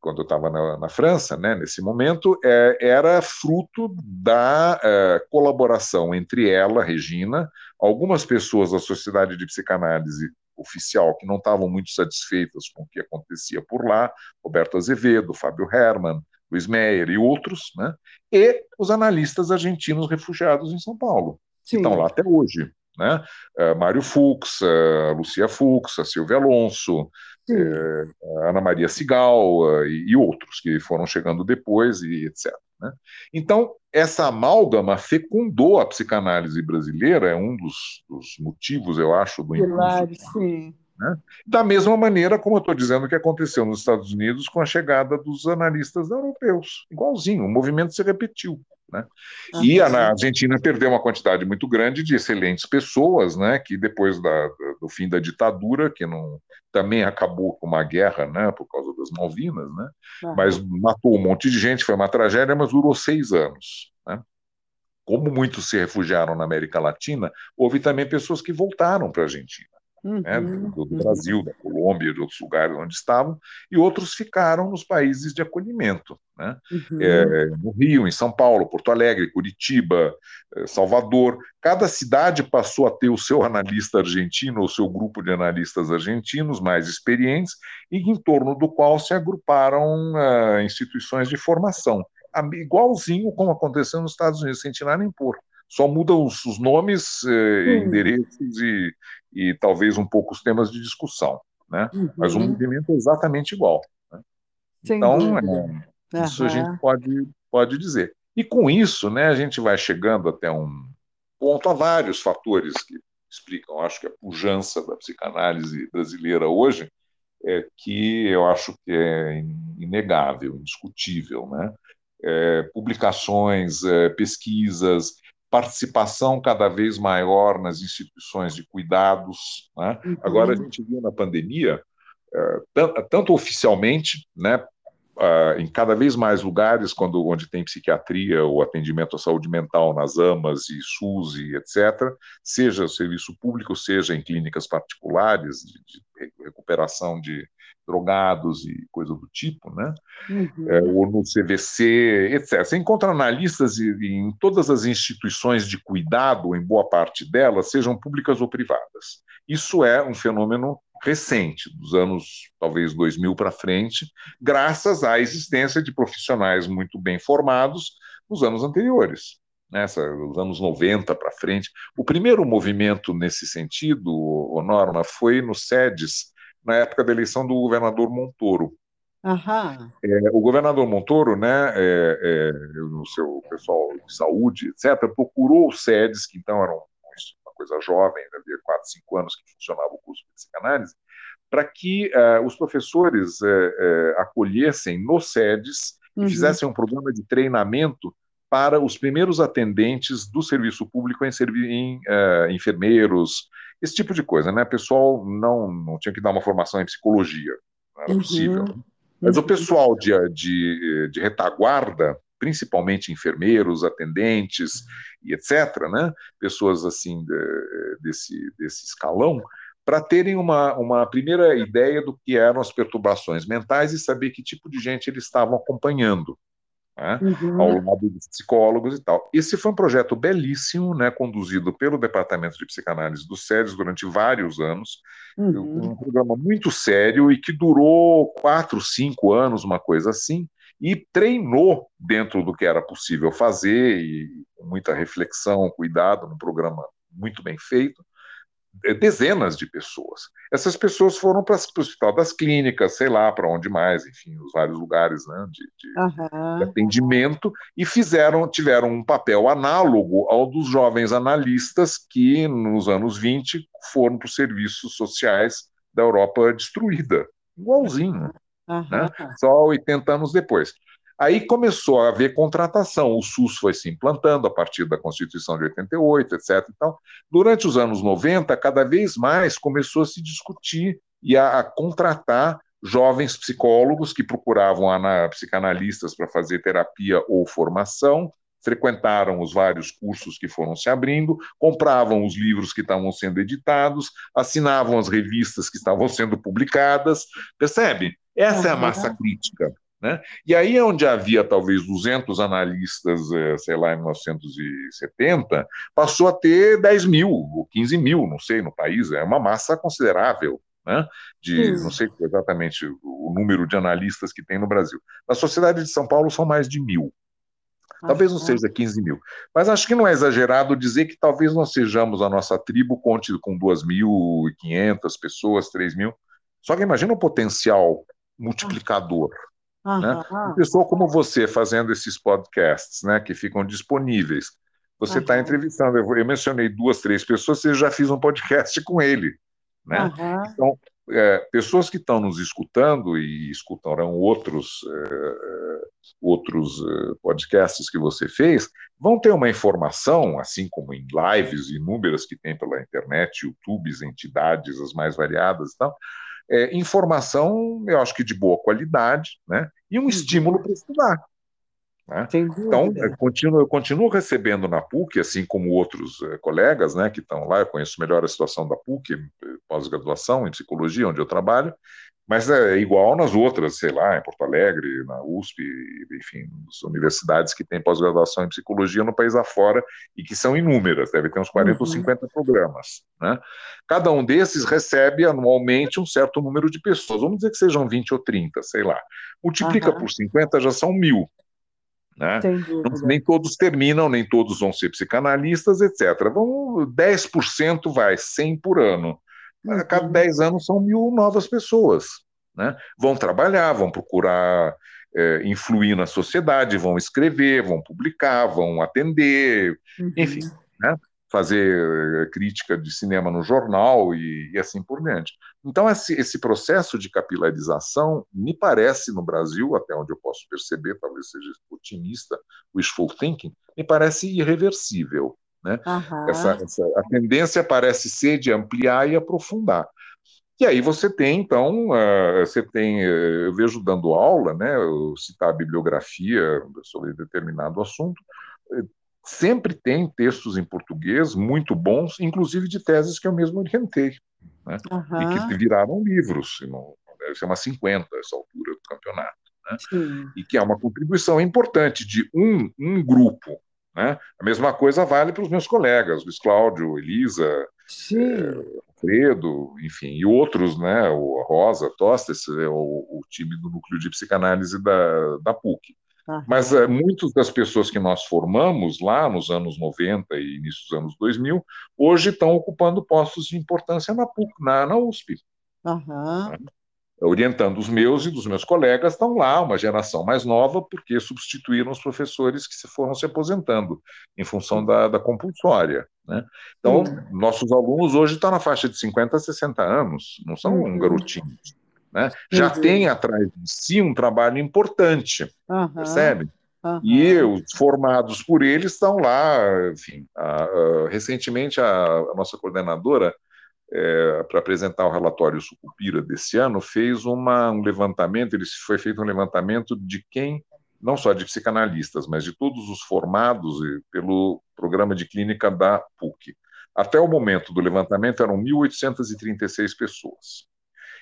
quando eu estava na, na, França, né, nesse momento, é, era fruto da é, colaboração entre ela, Regina, algumas pessoas da Sociedade de Psicanálise Oficial que não estavam muito satisfeitas com o que acontecia por lá, Roberto Azevedo, Fábio Herman, Luiz Meyer e outros, né, e os analistas argentinos refugiados em São Paulo, Sim. que estão lá até hoje. Né? Uh, Mário Fux, uh, Lucia Fux, a Silvia Alonso, uh, Ana Maria Cigal e, e, outros que foram chegando depois e etc. Né? Então, essa amálgama fecundou a psicanálise brasileira, é um dos, dos motivos, eu acho, do Pilares, sim. Né? Da mesma maneira, como eu estou dizendo que aconteceu nos Estados Unidos com a chegada dos analistas europeus. Igualzinho, o movimento se repetiu. Né? Ah, e a, a, Argentina perdeu uma quantidade muito grande de excelentes pessoas, né, que depois da, do fim da ditadura, que não, também acabou com uma guerra né, por causa das Malvinas, né, mas matou um monte de gente, foi uma tragédia, mas durou seis anos. Né? Como muitos se refugiaram na América Latina, houve também pessoas que voltaram para a Argentina né, uhum. do, do, Brasil, da Colômbia, de outros lugares onde estavam, e outros ficaram nos países de acolhimento, né? Uhum. É, no Rio, em São Paulo, Porto Alegre, Curitiba, é, Salvador. Cada cidade passou a ter o seu analista argentino, ou seu grupo de analistas argentinos mais experientes, e em torno do qual se agruparam uh, instituições de formação, igualzinho como aconteceu nos Estados Unidos, sem tirar nem pôr só mudam os, os nomes, eh, endereços e, e talvez um pouco os temas de discussão, né? Uhum. Mas o movimento é exatamente igual. Né? Então, é, isso a gente pode, pode dizer. E com isso, né, a gente vai chegando até um ponto, há vários fatores que explicam, acho que a pujança da psicanálise brasileira hoje, é que eu acho que é inegável, indiscutível, né? É, publicações, é, pesquisas, participação cada vez maior nas instituições de cuidados. Né? Uhum. Agora, a gente viu na pandemia, é, tanto oficialmente, né, em cada vez mais lugares, quando, onde tem psiquiatria ou atendimento à saúde mental nas AMAs e SUS e etc., seja serviço público, seja em clínicas particulares de, de recuperação de drogados e coisa do tipo, né? Uhum. É, ou no CVC, etc. Você encontra analistas em todas as instituições de cuidado, em boa parte delas, sejam públicas ou privadas. Isso é um fenômeno recente, dos anos talvez 2000 para frente, graças à existência de profissionais muito bem formados nos anos anteriores. Nessa, dos anos 90 para frente. O primeiro movimento nesse sentido, o Norma, foi no SEDES, na época da eleição do governador Montoro. É, o governador Montoro, né, é, é, no seu pessoal de saúde, etc., procurou SEDES, que então eram uma coisa jovem, havia 4, 5 anos que funcionava o curso de psicanálise, para que uh, os professores uh, uh, acolhessem nos SEDES uhum. fizessem um programa de treinamento para os primeiros atendentes do serviço público em, em enfermeiros, esse tipo de coisa, né? O pessoal não, não tinha que dar uma formação em psicologia, não era uhum. possível. Mas uhum. o pessoal de, de, de retaguarda, principalmente enfermeiros, atendentes e etc., né? pessoas assim de, desse, desse escalão, para terem uma, uma primeira ideia do que eram as perturbações mentais e saber que tipo de gente eles estavam acompanhando né, uhum. ao lado dos psicólogos e tal. Esse foi um projeto belíssimo, né, conduzido pelo Departamento de Psicanálise do SEDES durante vários anos, uhum. um programa muito sério e que durou quatro, cinco anos, uma coisa assim, e treinou dentro do que era possível fazer, e com muita reflexão, cuidado, num programa muito bem feito, dezenas de pessoas. Essas pessoas foram para o Hospital das Clínicas, sei lá, para onde mais, enfim, os vários lugares né, de, de, uhum. de, atendimento, e fizeram, tiveram um papel análogo ao dos jovens analistas que, nos anos 20, foram para os serviços sociais da Europa destruída. Igualzinho. Uhum. Né? Só 80 anos depois. Aí começou a haver contratação, o SUS foi se implantando a partir da Constituição de 88, etc. Então, durante os anos 90, cada vez mais começou a se discutir e a, a contratar jovens psicólogos que procuravam ana, psicanalistas para fazer terapia ou formação, frequentaram os vários cursos que foram se abrindo, compravam os livros que estavam sendo editados, assinavam as revistas que estavam sendo publicadas, percebe? Essa é a massa crítica. Né? E aí, onde havia talvez 200 analistas, eh, sei lá, em 1970, passou a ter 10 mil ou 15 mil, não sei, no país, é uma massa considerável. Né? De não sei exatamente o número de analistas que tem no Brasil. Na Sociedade de São Paulo são mais de mil. Talvez não seja 15 mil. Mas acho que não é exagerado dizer que talvez nós sejamos a nossa tribo conte com 2.500 pessoas, 3 mil. Só que imagina o potencial multiplicador Uhum. Né? Uma pessoa como você fazendo esses podcasts, né, que ficam disponíveis. Você está uhum. entrevistando, eu, mencionei duas, três pessoas, você já fiz um podcast com ele. Né? Uhum. Então, é, pessoas que estão nos escutando e escutarão outros, é, outros é, podcasts que você fez, vão ter uma informação, assim como em lives inúmeras que tem pela internet, YouTubes, entidades as mais variadas e tal, é, informação, eu acho que de boa qualidade, né? e um uhum. estímulo para estudar. Né? Então, eu continuo, eu continuo, recebendo na PUC, assim como outros eh, colegas né, que estão lá, eu conheço melhor a situação da PUC, eh, pós-graduação em psicologia, onde eu trabalho, mas é igual nas outras, sei lá, em Porto Alegre, na USP, enfim, nas universidades que têm pós-graduação em psicologia no país afora e que são inúmeras, deve ter uns 40 uhum. ou 50 programas. Né? Cada um desses recebe anualmente um certo número de pessoas, vamos dizer que sejam 20 ou 30, sei lá. Multiplica uhum. por 50, já são mil. Né? Nem todos terminam, nem todos vão ser psicanalistas, etc. Vamos, 10% vai, 100 por ano a cada 10 anos são mil novas pessoas. Né? Vão trabalhar, vão procurar é, influir na sociedade, vão escrever, vão publicar, vão atender, uhum. enfim, né? fazer eh, crítica de cinema no jornal e, e assim por diante. Então, esse, esse, processo de capilarização, me parece no Brasil, até onde eu posso perceber, talvez seja otimista, wishful thinking, me parece irreversível. Né? Uhum. Essa, essa, a tendência parece ser de ampliar e aprofundar. E aí você tem, então, você tem, uh, eu vejo dando aula, né, eu citar a bibliografia sobre determinado assunto, uh, sempre tem textos em português muito bons, inclusive de teses que eu mesmo orientei, né, uhum. e que viraram livros, não, deve ser umas 50 essa altura do campeonato. Né, e que é uma contribuição importante de um, um grupo né? A mesma coisa vale para os meus colegas, Luiz Cláudio, Elisa, é, enfim, e outros, né? o Rosa, Tostes, é o, o, time do núcleo de psicanálise da, da PUC. Uhum. Mas é, muitas das pessoas que nós formamos lá nos anos 90 e início dos anos 2000, hoje estão ocupando postos de importância na PUC, na, na USP. Uhum. Né? Orientando os meus e dos meus colegas, estão lá, uma geração mais nova, porque substituíram os professores que se foram se aposentando em função da, da compulsória. Né? Então, nossos alunos hoje estão na faixa de 50 a 60 anos, não são uhum. garotinhos. Né? Já uhum. tem atrás de si um trabalho importante, uhum. percebe? Uhum. E os formados por ele estão lá, enfim. A, a, recentemente, a, a, nossa coordenadora, é, para apresentar o relatório Sucupira desse ano, fez uma, um levantamento, ele foi feito um levantamento de quem, não só de psicanalistas, mas de todos os formados pelo programa de clínica da PUC. Até o momento do levantamento eram 1.836 pessoas.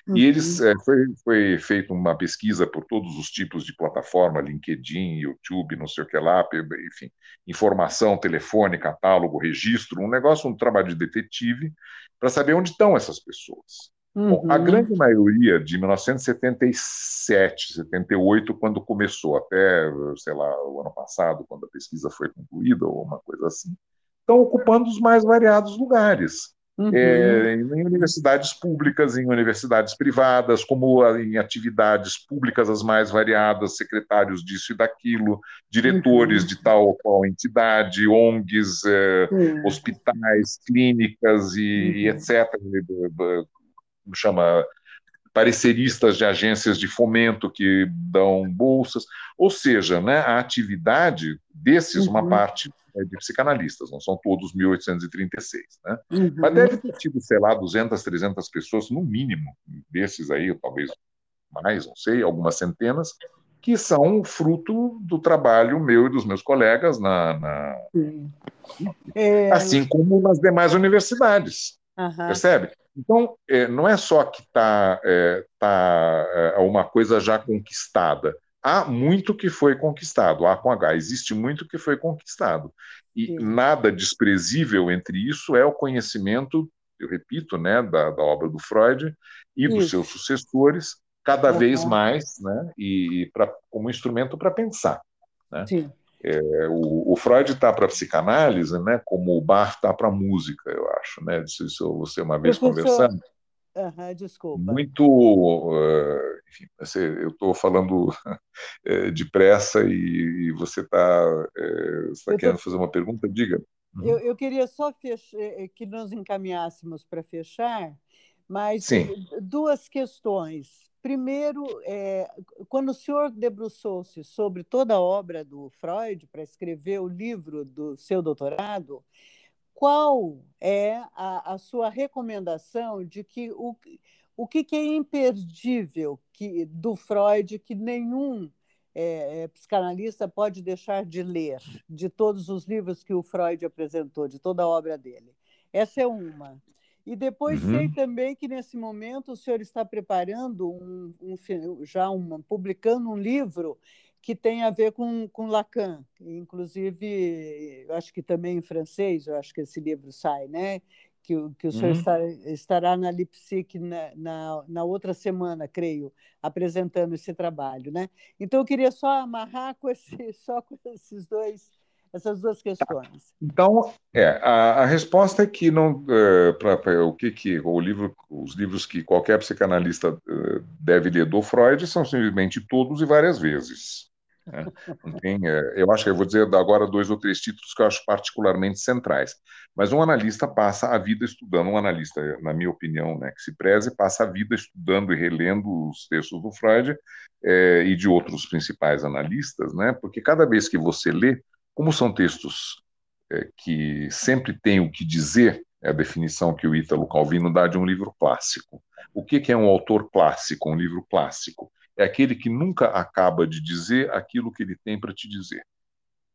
Uhum. E eles é, foi, foi feita uma pesquisa por todos os tipos de plataforma, LinkedIn, YouTube, não sei o que lá, enfim, informação, telefone, catálogo, registro, um negócio, um trabalho de detetive, para saber onde estão essas pessoas. Uhum. Bom, a uhum. grande maioria de 1977, 78, quando começou, até, sei lá, o ano passado, quando a pesquisa foi concluída, ou uma coisa assim, estão ocupando os mais variados lugares. Uhum. É, em universidades públicas, em universidades privadas, como em atividades públicas as mais variadas, secretários disso e daquilo, diretores uhum. de tal ou qual entidade, ONGs, é, uhum. hospitais, clínicas e, e uhum. etc. Como chama? Pareceristas de agências de fomento que dão bolsas. Ou seja, né, a atividade desses, uma uhum. parte de psicanalistas, não são todos 1836, né? Uhum. Mas deve ter tido, sei lá, 200, 300 pessoas, no mínimo, desses aí, talvez mais, não sei, algumas centenas, que são fruto do trabalho meu e dos meus colegas na, na... É... assim como nas demais universidades, uhum. percebe? Então, é, não é só que está é, tá, é, uma coisa já conquistada, há muito que foi conquistado, há com H, existe muito que foi conquistado. E Sim. nada desprezível entre isso é o conhecimento, eu repito, né, da, da obra do Freud e dos seus sucessores, cada uhum. vez mais, né, e pra, como instrumento para pensar. Né? É, o, o, Freud está para a psicanálise, né, como o Bach está para a música, eu acho, né? Isso, isso você uma vez Professor, conversando. Uhum, desculpa. Muito. Uh, enfim, eu estou falando uh, depressa e, você está uh, tá querendo tô... fazer uma pergunta? Diga. Uhum. Eu, eu, queria só fechar, eh, que nós encaminhássemos para fechar, mas Sim. duas questões. Primeiro, é, quando o senhor debruçou-se sobre toda a obra do Freud para escrever o livro do seu doutorado, qual é a, a sua recomendação de que o, o que, que é imperdível que, do Freud que nenhum é, é, psicanalista pode deixar de ler, de todos os livros que o Freud apresentou, de toda a obra dele? Essa é uma. E depois uhum. sei também que nesse momento o senhor está preparando um, um já uma, publicando um livro que tem a ver com, com Lacan. Inclusive, eu acho que também em francês, eu acho que esse livro sai, né? Que, que o senhor uhum. estar, estará na Lipsic na, na, na, outra semana, creio, apresentando esse trabalho, né? Então, eu queria só amarrar com esse, só com esses dois essas duas questões. Então, é, a, a resposta é que não para o que que o livro, os livros que qualquer psicanalista é, deve ler do Freud são simplesmente todos e várias vezes. Né? Tem, é, eu acho que eu vou dizer agora dois ou três títulos que eu acho particularmente centrais. Mas um analista passa a vida estudando, um analista, na minha opinião, né, que se preze, passa a vida estudando e relendo os textos do Freud é, e de outros principais analistas, né, porque cada vez que você lê, como são textos é, que sempre têm o que dizer, é a definição que o Ítalo Calvino dá de um livro clássico. O que, que é um autor clássico, um livro clássico? É aquele que nunca acaba de dizer aquilo que ele tem para te dizer.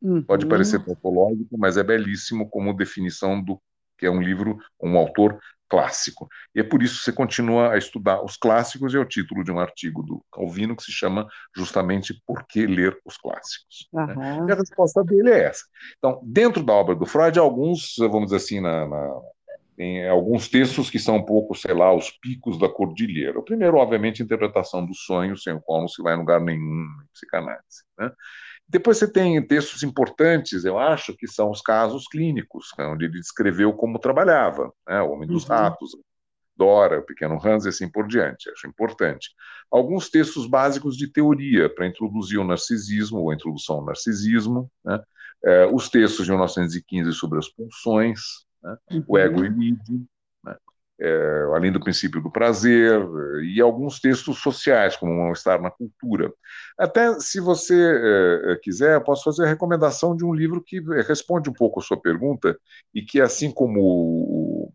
Uhum. Pode parecer tautológico, mas é belíssimo como definição do que é um livro, um autor clássico. E é por isso que você continua a estudar os clássicos, e é o título de um artigo do Calvino que se chama justamente Por que ler os clássicos? Uhum. Né? E a resposta dele é essa. Então, dentro da obra do Freud, alguns, vamos dizer assim, na, na tem alguns textos que são um pouco, sei lá, os picos da cordilheira. O primeiro, obviamente, a interpretação do sonho, sem o qual não se vai em lugar nenhum em psicanálise. Né? Depois você tem textos importantes, eu acho, que são os casos clínicos, né, onde ele descreveu como trabalhava, né? o Homem dos uhum. Ratos, Dora, o Pequeno Hans e assim por diante, acho importante. Alguns textos básicos de teoria para introduzir o narcisismo, ou a introdução ao narcisismo, né? é, os textos de 1915 sobre as pulsões, né? o ego e Né? é, além do princípio do prazer, e alguns textos sociais, como Estar na Cultura. Até, se você é, quiser, posso fazer a recomendação de um livro que responde um pouco a sua pergunta, e que, assim como o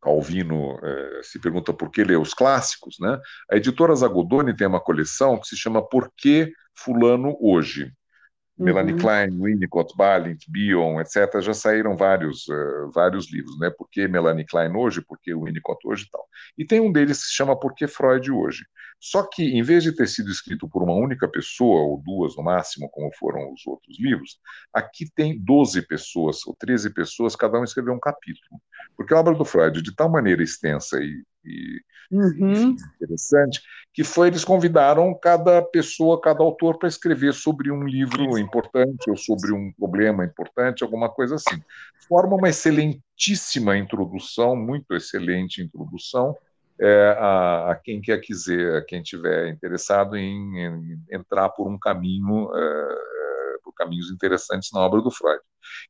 Calvino se pergunta por que ler os clássicos, né? a editora Zagodoni tem uma coleção que se chama Por que Fulano Hoje? Uhum. Melanie Klein, Winnicott, Balint, Bion, etc., já saíram vários, uh, vários livros, né? Por que Melanie Klein hoje, por que Winnicott hoje e tal. E tem um deles que se chama Por que Freud hoje. Só que, em vez de ter sido escrito por uma única pessoa, ou duas no máximo, como foram os outros livros, aqui tem 12 pessoas, ou 13 pessoas, cada um escreveu um capítulo. Porque a obra do Freud, de tal maneira extensa e e uhum. interessante, que foi eles convidaram cada pessoa, cada autor para escrever sobre um livro importante ou sobre um problema importante, alguma coisa assim. Forma uma excelentíssima introdução, muito excelente introdução é, a, a, quem quer quiser, a quem tiver interessado em, em entrar por um caminho, é, por caminhos interessantes na obra do Freud.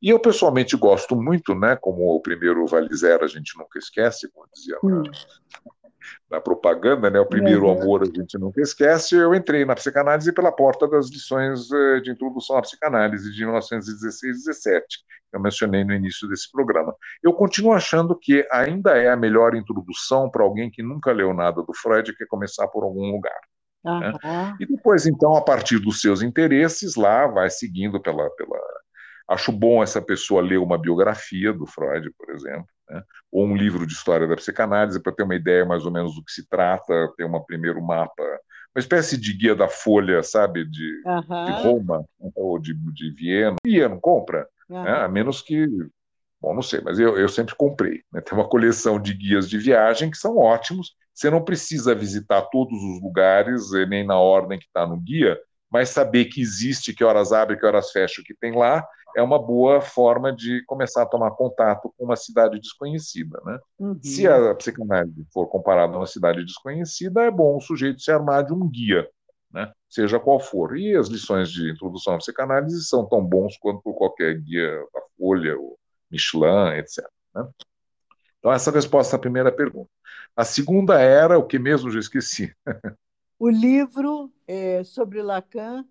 E eu pessoalmente gosto muito, né? Como o primeiro vale zero a gente nunca esquece, como dizia hum. na, na, propaganda, né? O primeiro amor a gente nunca esquece. Eu entrei na psicanálise pela porta das lições eh, de introdução à psicanálise de 1916 17 que eu mencionei no início desse programa. Eu continuo achando que ainda é a melhor introdução para alguém que nunca leu nada do Freud, que é começar por algum lugar. Uhum. Né? E depois, então, a partir dos seus interesses, lá vai seguindo pela, pela Acho bom essa pessoa ler uma biografia do Freud, por exemplo, né? ou um livro de história da psicanálise, para ter uma ideia mais ou menos do que se trata, ter um primeiro mapa, uma espécie de guia da Folha, sabe, de, uhum. de Roma ou de, de Viena. E não compra, uhum. né? a menos que. Bom, não sei, mas eu, eu sempre comprei. Né? Tem uma coleção de guias de viagem que são ótimos. Você não precisa visitar todos os lugares, eh, nem na ordem que está no guia, mas saber que existe, que horas abre, que horas fecha, o que tem lá, é uma boa forma de começar a tomar contato com uma cidade desconhecida. Né? Uhum. Se a psicanálise for comparada a uma cidade desconhecida, é bom o sujeito se armar de um guia, né? seja qual for. E as lições de introdução à psicanálise são tão bons quanto qualquer guia da Folha, o Michelin, etc. Né? Então, essa é a resposta à primeira pergunta. A segunda era o que mesmo já esqueci. O livro é, sobre Lacan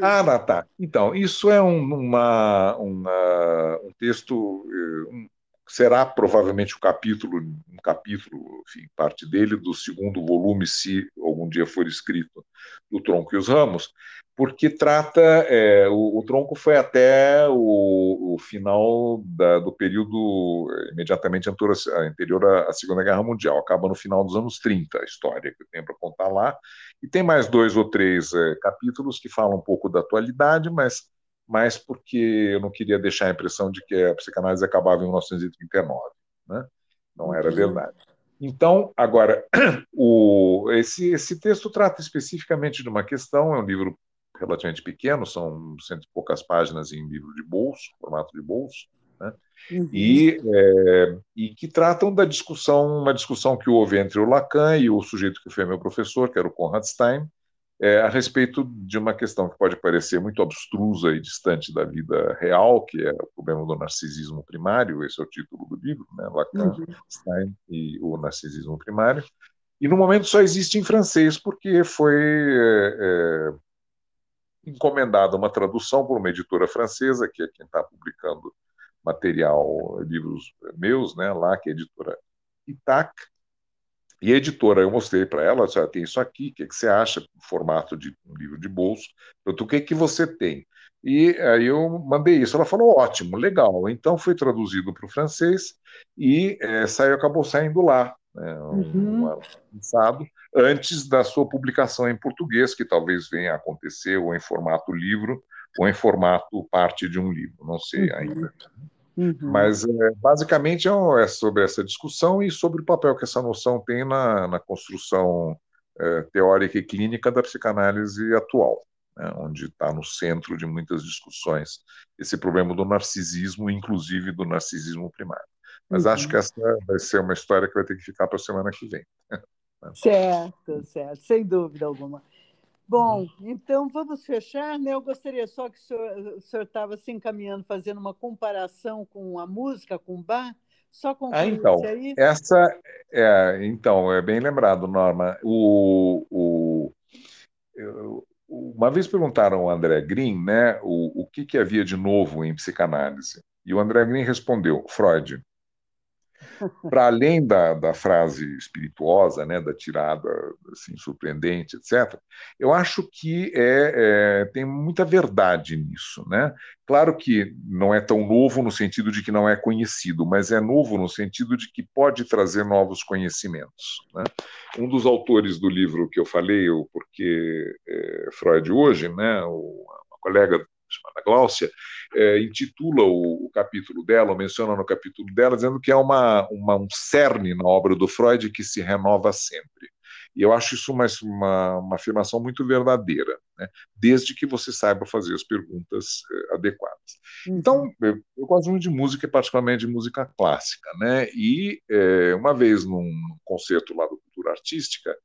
ah, tá. Então, isso é um, uma, uma, um texto, eh, um, será provavelmente um capítulo, um capítulo, enfim, parte dele, do segundo volume, se algum dia for escrito, do Tronco e os Ramos, porque trata, é, o, o, Tronco foi até o, o final da, do período eh, imediatamente anterior à, à Segunda Guerra Mundial, acaba no final dos anos 30, a história que eu tenho para contar lá, e tem mais dois ou três é, capítulos que falam um pouco da atualidade, mas mais porque eu não queria deixar a impressão de que a psicanálise acabava em 1939. Né? Não era verdade. Então, agora, o, esse, esse texto trata especificamente de uma questão, é um livro relativamente pequeno, são cento e poucas páginas em livro de bolso, formato de bolso, né? Uhum. E, é, e que tratam da discussão, uma discussão que houve entre o Lacan e o sujeito que foi meu professor, que era o Conrad Stein, é, a respeito de uma questão que pode parecer muito abstrusa e distante da vida real, que é o problema do narcisismo primário, esse é o título do livro, né? Lacan, uhum. Stein e o narcisismo primário. E no momento só existe em francês, porque foi é, é encomendada uma tradução por uma editora francesa, que é quem está publicando material, livros meus, né, lá, que é a editora Itac. E a editora, eu mostrei para ela, disse, tem isso aqui, o que, que você acha, formato de um livro de bolso? O que, que você tem? E aí eu mandei isso. Ela falou, ótimo, legal. Então foi traduzido para o francês e é, saiu, acabou saindo lá, né, um, uhum. lançado, antes da sua publicação em português, que talvez venha a acontecer ou em formato livro ou em formato parte de um livro, não sei uhum. ainda. Uhum. Mas, é, basicamente, é, sobre essa discussão e sobre o papel que essa noção tem na, na construção é, teórica e clínica da psicanálise atual, né, onde está no centro de muitas discussões esse problema do narcisismo, inclusive do narcisismo primário. Mas uhum. acho que essa vai ser uma história que vai ter que ficar para a semana que vem. Certo, certo, sem dúvida alguma. Bom, uhum. então vamos fechar, né? Eu gostaria só que o senhor estava se encaminhando, fazendo uma comparação com a música, com o bar. Só concluir ah, então, aí. Essa, é, então, é bem lembrado, Norma. O, o, eu, uma vez perguntaram ao André Green né, o, o que, que havia de novo em psicanálise. E o André Green respondeu: Freud. Para além da, da frase espirituosa, né, da tirada assim, surpreendente, etc., eu acho que é, é, tem muita verdade nisso. Né? Claro que não é tão novo no sentido de que não é conhecido, mas é novo no sentido de que pode trazer novos conhecimentos. Né? Um dos autores do livro que eu falei, o Porquê é, Freud Hoje, né, uma colega Gláucia, é, intitula o, o, capítulo dela, ou menciona no capítulo dela, dizendo que é uma, uma, um cerne na obra do Freud que se renova sempre. E eu acho isso uma, uma, uma afirmação muito verdadeira, né? desde que você saiba fazer as perguntas eh, adequadas. Uhum. Então, eu, eu, gosto muito de música, particularmente de música clássica. Né? E eh, uma vez num concerto lá do Cultura Artística,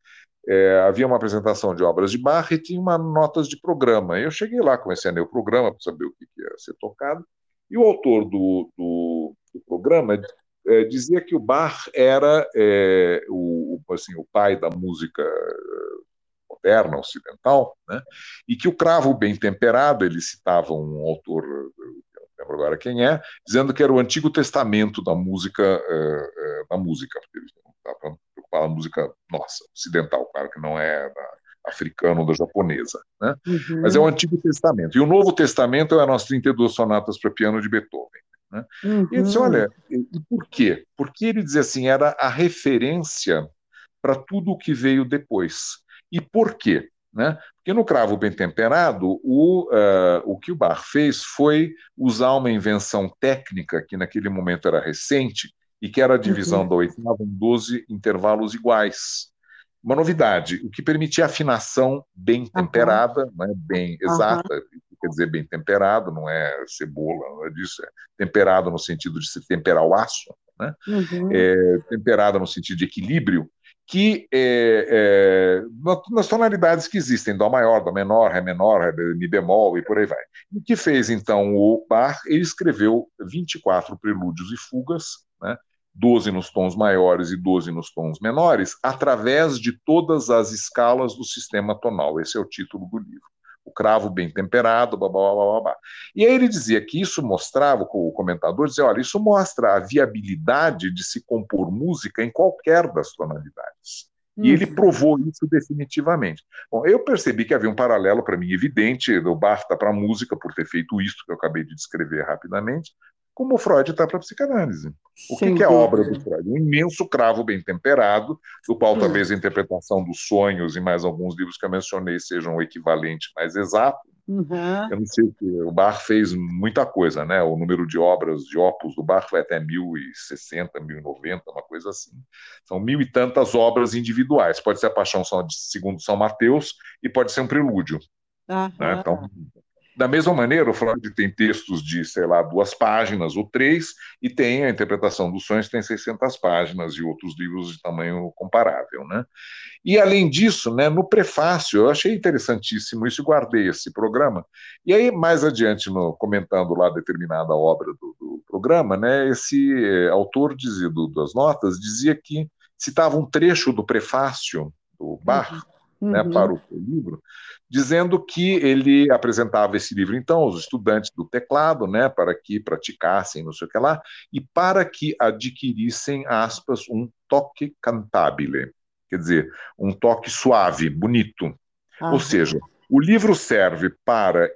é, havia uma apresentação de obras de Bach e tinha uma notas de programa. Eu cheguei lá, comecei a ler o programa para saber o que, ia ser tocado, e o autor do, do, do programa é, dizia que o Bach era é, o, assim, o pai da música é, moderna, ocidental, né? e que o cravo bem temperado, ele citava um autor, não lembro agora quem é, dizendo que era o Antigo Testamento da música, é, é, da música, porque ele estava fala música nossa, ocidental, claro que não é da africana ou da japonesa, né? Uhum. mas é o Antigo Testamento. E o Novo Testamento é as 32 sonatas para piano de Beethoven. Né? Uhum. E ele disse, olha, e por quê? Porque ele dizia assim, era a referência para tudo o que veio depois. E por quê? Né? Porque no cravo bem temperado, o, uh, o que o Bach fez foi usar uma invenção técnica que naquele momento era recente, e que era a divisão uhum. da oitava em 12 intervalos iguais. Uma novidade, o que permitia afinação bem temperada, uhum. né, bem exata, uhum. quer dizer bem temperado, não é cebola, não é disso, é temperado no sentido de se temperar o aço, né? Uhum. É, temperada no sentido de equilíbrio, que é, é, nas tonalidades que existem, Dó maior, Dó menor, Ré menor, Ré, Mi bemol e por aí vai. O que fez então o Bach? Ele escreveu 24 prelúdios e fugas, né, 12 nos tons maiores e 12 nos tons menores, através de todas as escalas do sistema tonal. Esse é o título do livro. O cravo bem temperado, blá, blá, blá, blá. E aí ele dizia que isso mostrava, o comentador dizia, olha, isso mostra a viabilidade de se compor música em qualquer das tonalidades. E ele uhum. provou isso definitivamente. Bom, eu percebi que havia um paralelo para mim evidente do Bafta para a música, por ter feito isso que eu acabei de descrever rapidamente, como o Freud está para a psicanálise. O que, que, é a obra do Freud? Um imenso cravo bem temperado, do qual hum. talvez a interpretação dos sonhos e mais alguns livros que eu mencionei sejam o equivalente mais exato. Uhum. Eu não sei, o Bach fez muita coisa, né? O número de obras, de opus do Bach vai até 1060, 1090, uma coisa assim. São mil e tantas obras individuais. Pode ser a Paixão segundo São Mateus e pode ser um prelúdio. Uhum. Né? Então, da mesma maneira, o Freud tem textos de, sei lá, duas páginas ou três, e tem a interpretação dos sonhos, tem 600 páginas, e outros livros de tamanho comparável. Né? E, além disso, né, no prefácio, eu achei interessantíssimo isso e guardei esse programa. E aí, mais adiante, no, comentando lá determinada obra do, do programa, né, esse eh, autor dizia, do, das notas dizia que citava um trecho do prefácio do Bach, uhum né, uhum. para o livro, dizendo que ele apresentava esse livro, então, aos estudantes do teclado, né, para que praticassem, não sei o que lá, e para que adquirissem, aspas, um toque cantabile, quer dizer, um toque suave, bonito. Uhum. Ou seja, o livro serve para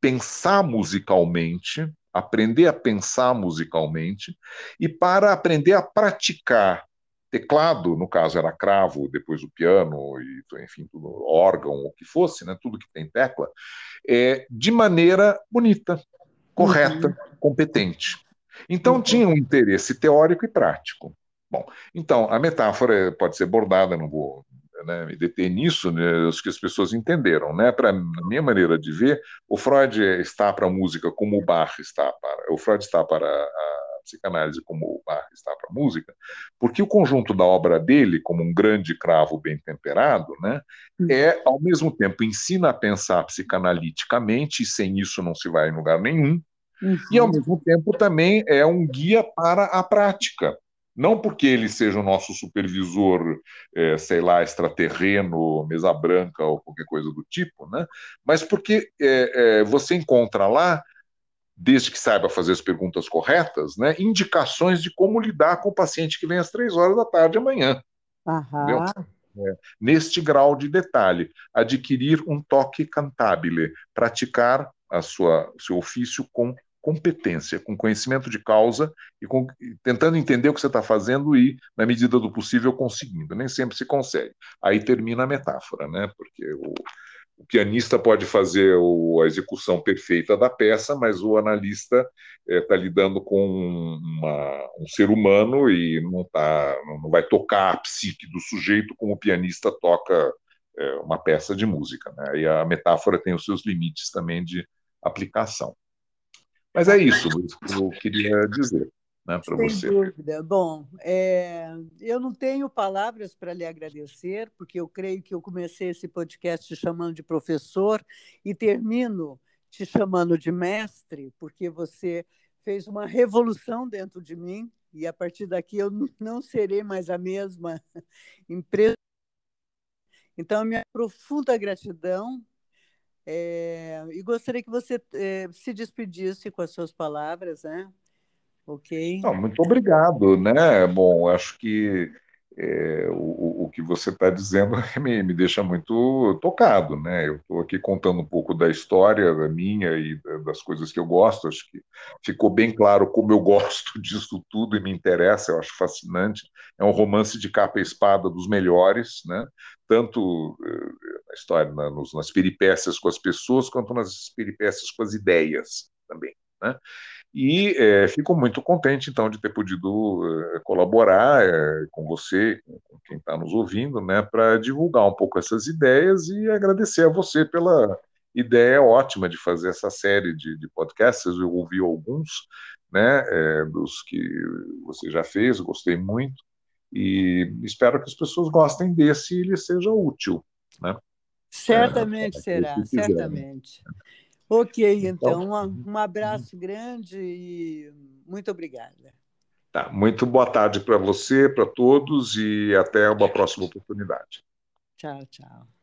pensar musicalmente, aprender a pensar musicalmente, e para aprender a praticar teclado, no caso era cravo, depois o piano, e, enfim, tudo, órgão, o que fosse, né, tudo que tem tecla, é, de maneira bonita, correta, uhum. competente. Então uhum. tinha um interesse teórico e prático. Bom, então a metáfora pode ser bordada, não vou né, me deter nisso, né, acho que as pessoas entenderam. Né? Para a minha maneira de ver, o Freud está para a música como o Bach está para. O Freud está para a psicanálise como o Bach está a música, porque o conjunto da obra dele, como um grande cravo bem temperado, né, hum. é, ao mesmo tempo, ensina a pensar psicanaliticamente, e sem isso não se vai em lugar nenhum, Uhum. E, ao mesmo tempo, também é um guia para a prática. Não porque ele seja o nosso supervisor, é, sei lá, extraterreno, mesa branca ou qualquer coisa do tipo, né? mas porque é, é, você encontra lá, desde que saiba fazer as perguntas corretas, né, indicações de como lidar com o paciente que vem às três horas da tarde amanhã. Aham. É, neste grau de detalhe, adquirir um toque cantabile, praticar a sua seu ofício com competência, com conhecimento de causa e com, tentando entender o que você está fazendo e, na medida do possível, conseguindo. Nem sempre se consegue. Aí termina a metáfora, né? Porque o, o pianista pode fazer o, a execução perfeita da peça, mas o analista está eh, é, lidando com uma, um ser humano e não, tá, não vai tocar a psique do sujeito como o pianista toca é, uma peça de música. Né? E a metáfora tem os seus limites também de aplicação. Mas é isso que eu queria dizer né, para você. Sem dúvida. Bom, é, eu não tenho palavras para lhe agradecer, porque eu creio que eu comecei esse podcast te chamando de professor e termino te chamando de mestre, porque você fez uma revolução dentro de mim e a partir daqui eu não serei mais a mesma empresa. Então, minha profunda gratidão é, e gostaria que você é, se despedisse com as suas palavras, né? Ok. Não, muito obrigado, né? Bom, acho que é, o, o que você está dizendo me, me deixa muito tocado, né? Eu estou aqui contando um pouco da história da minha e das coisas que eu gosto. Acho que ficou bem claro como eu gosto disso tudo e me interessa. Eu acho fascinante. É um romance de capa e espada dos melhores, né? Tanto eh, na história, na, nos, nas peripécias com as pessoas, quanto nas peripécias com as ideias também, né? E é, fico muito contente, então, de ter podido é, colaborar é, com você, com quem está nos ouvindo, né, para divulgar um pouco essas ideias e agradecer a você pela ideia ótima de fazer essa série de, de podcasts. Eu ouvi alguns né, é, dos que você já fez, gostei muito, e espero que as pessoas gostem desse e ele seja útil. Né? Certamente será, certamente. Ok, então, então um, um abraço grande e muito obrigada. Tá, muito boa tarde para você, para todos e até uma próxima oportunidade. Tchau, tchau.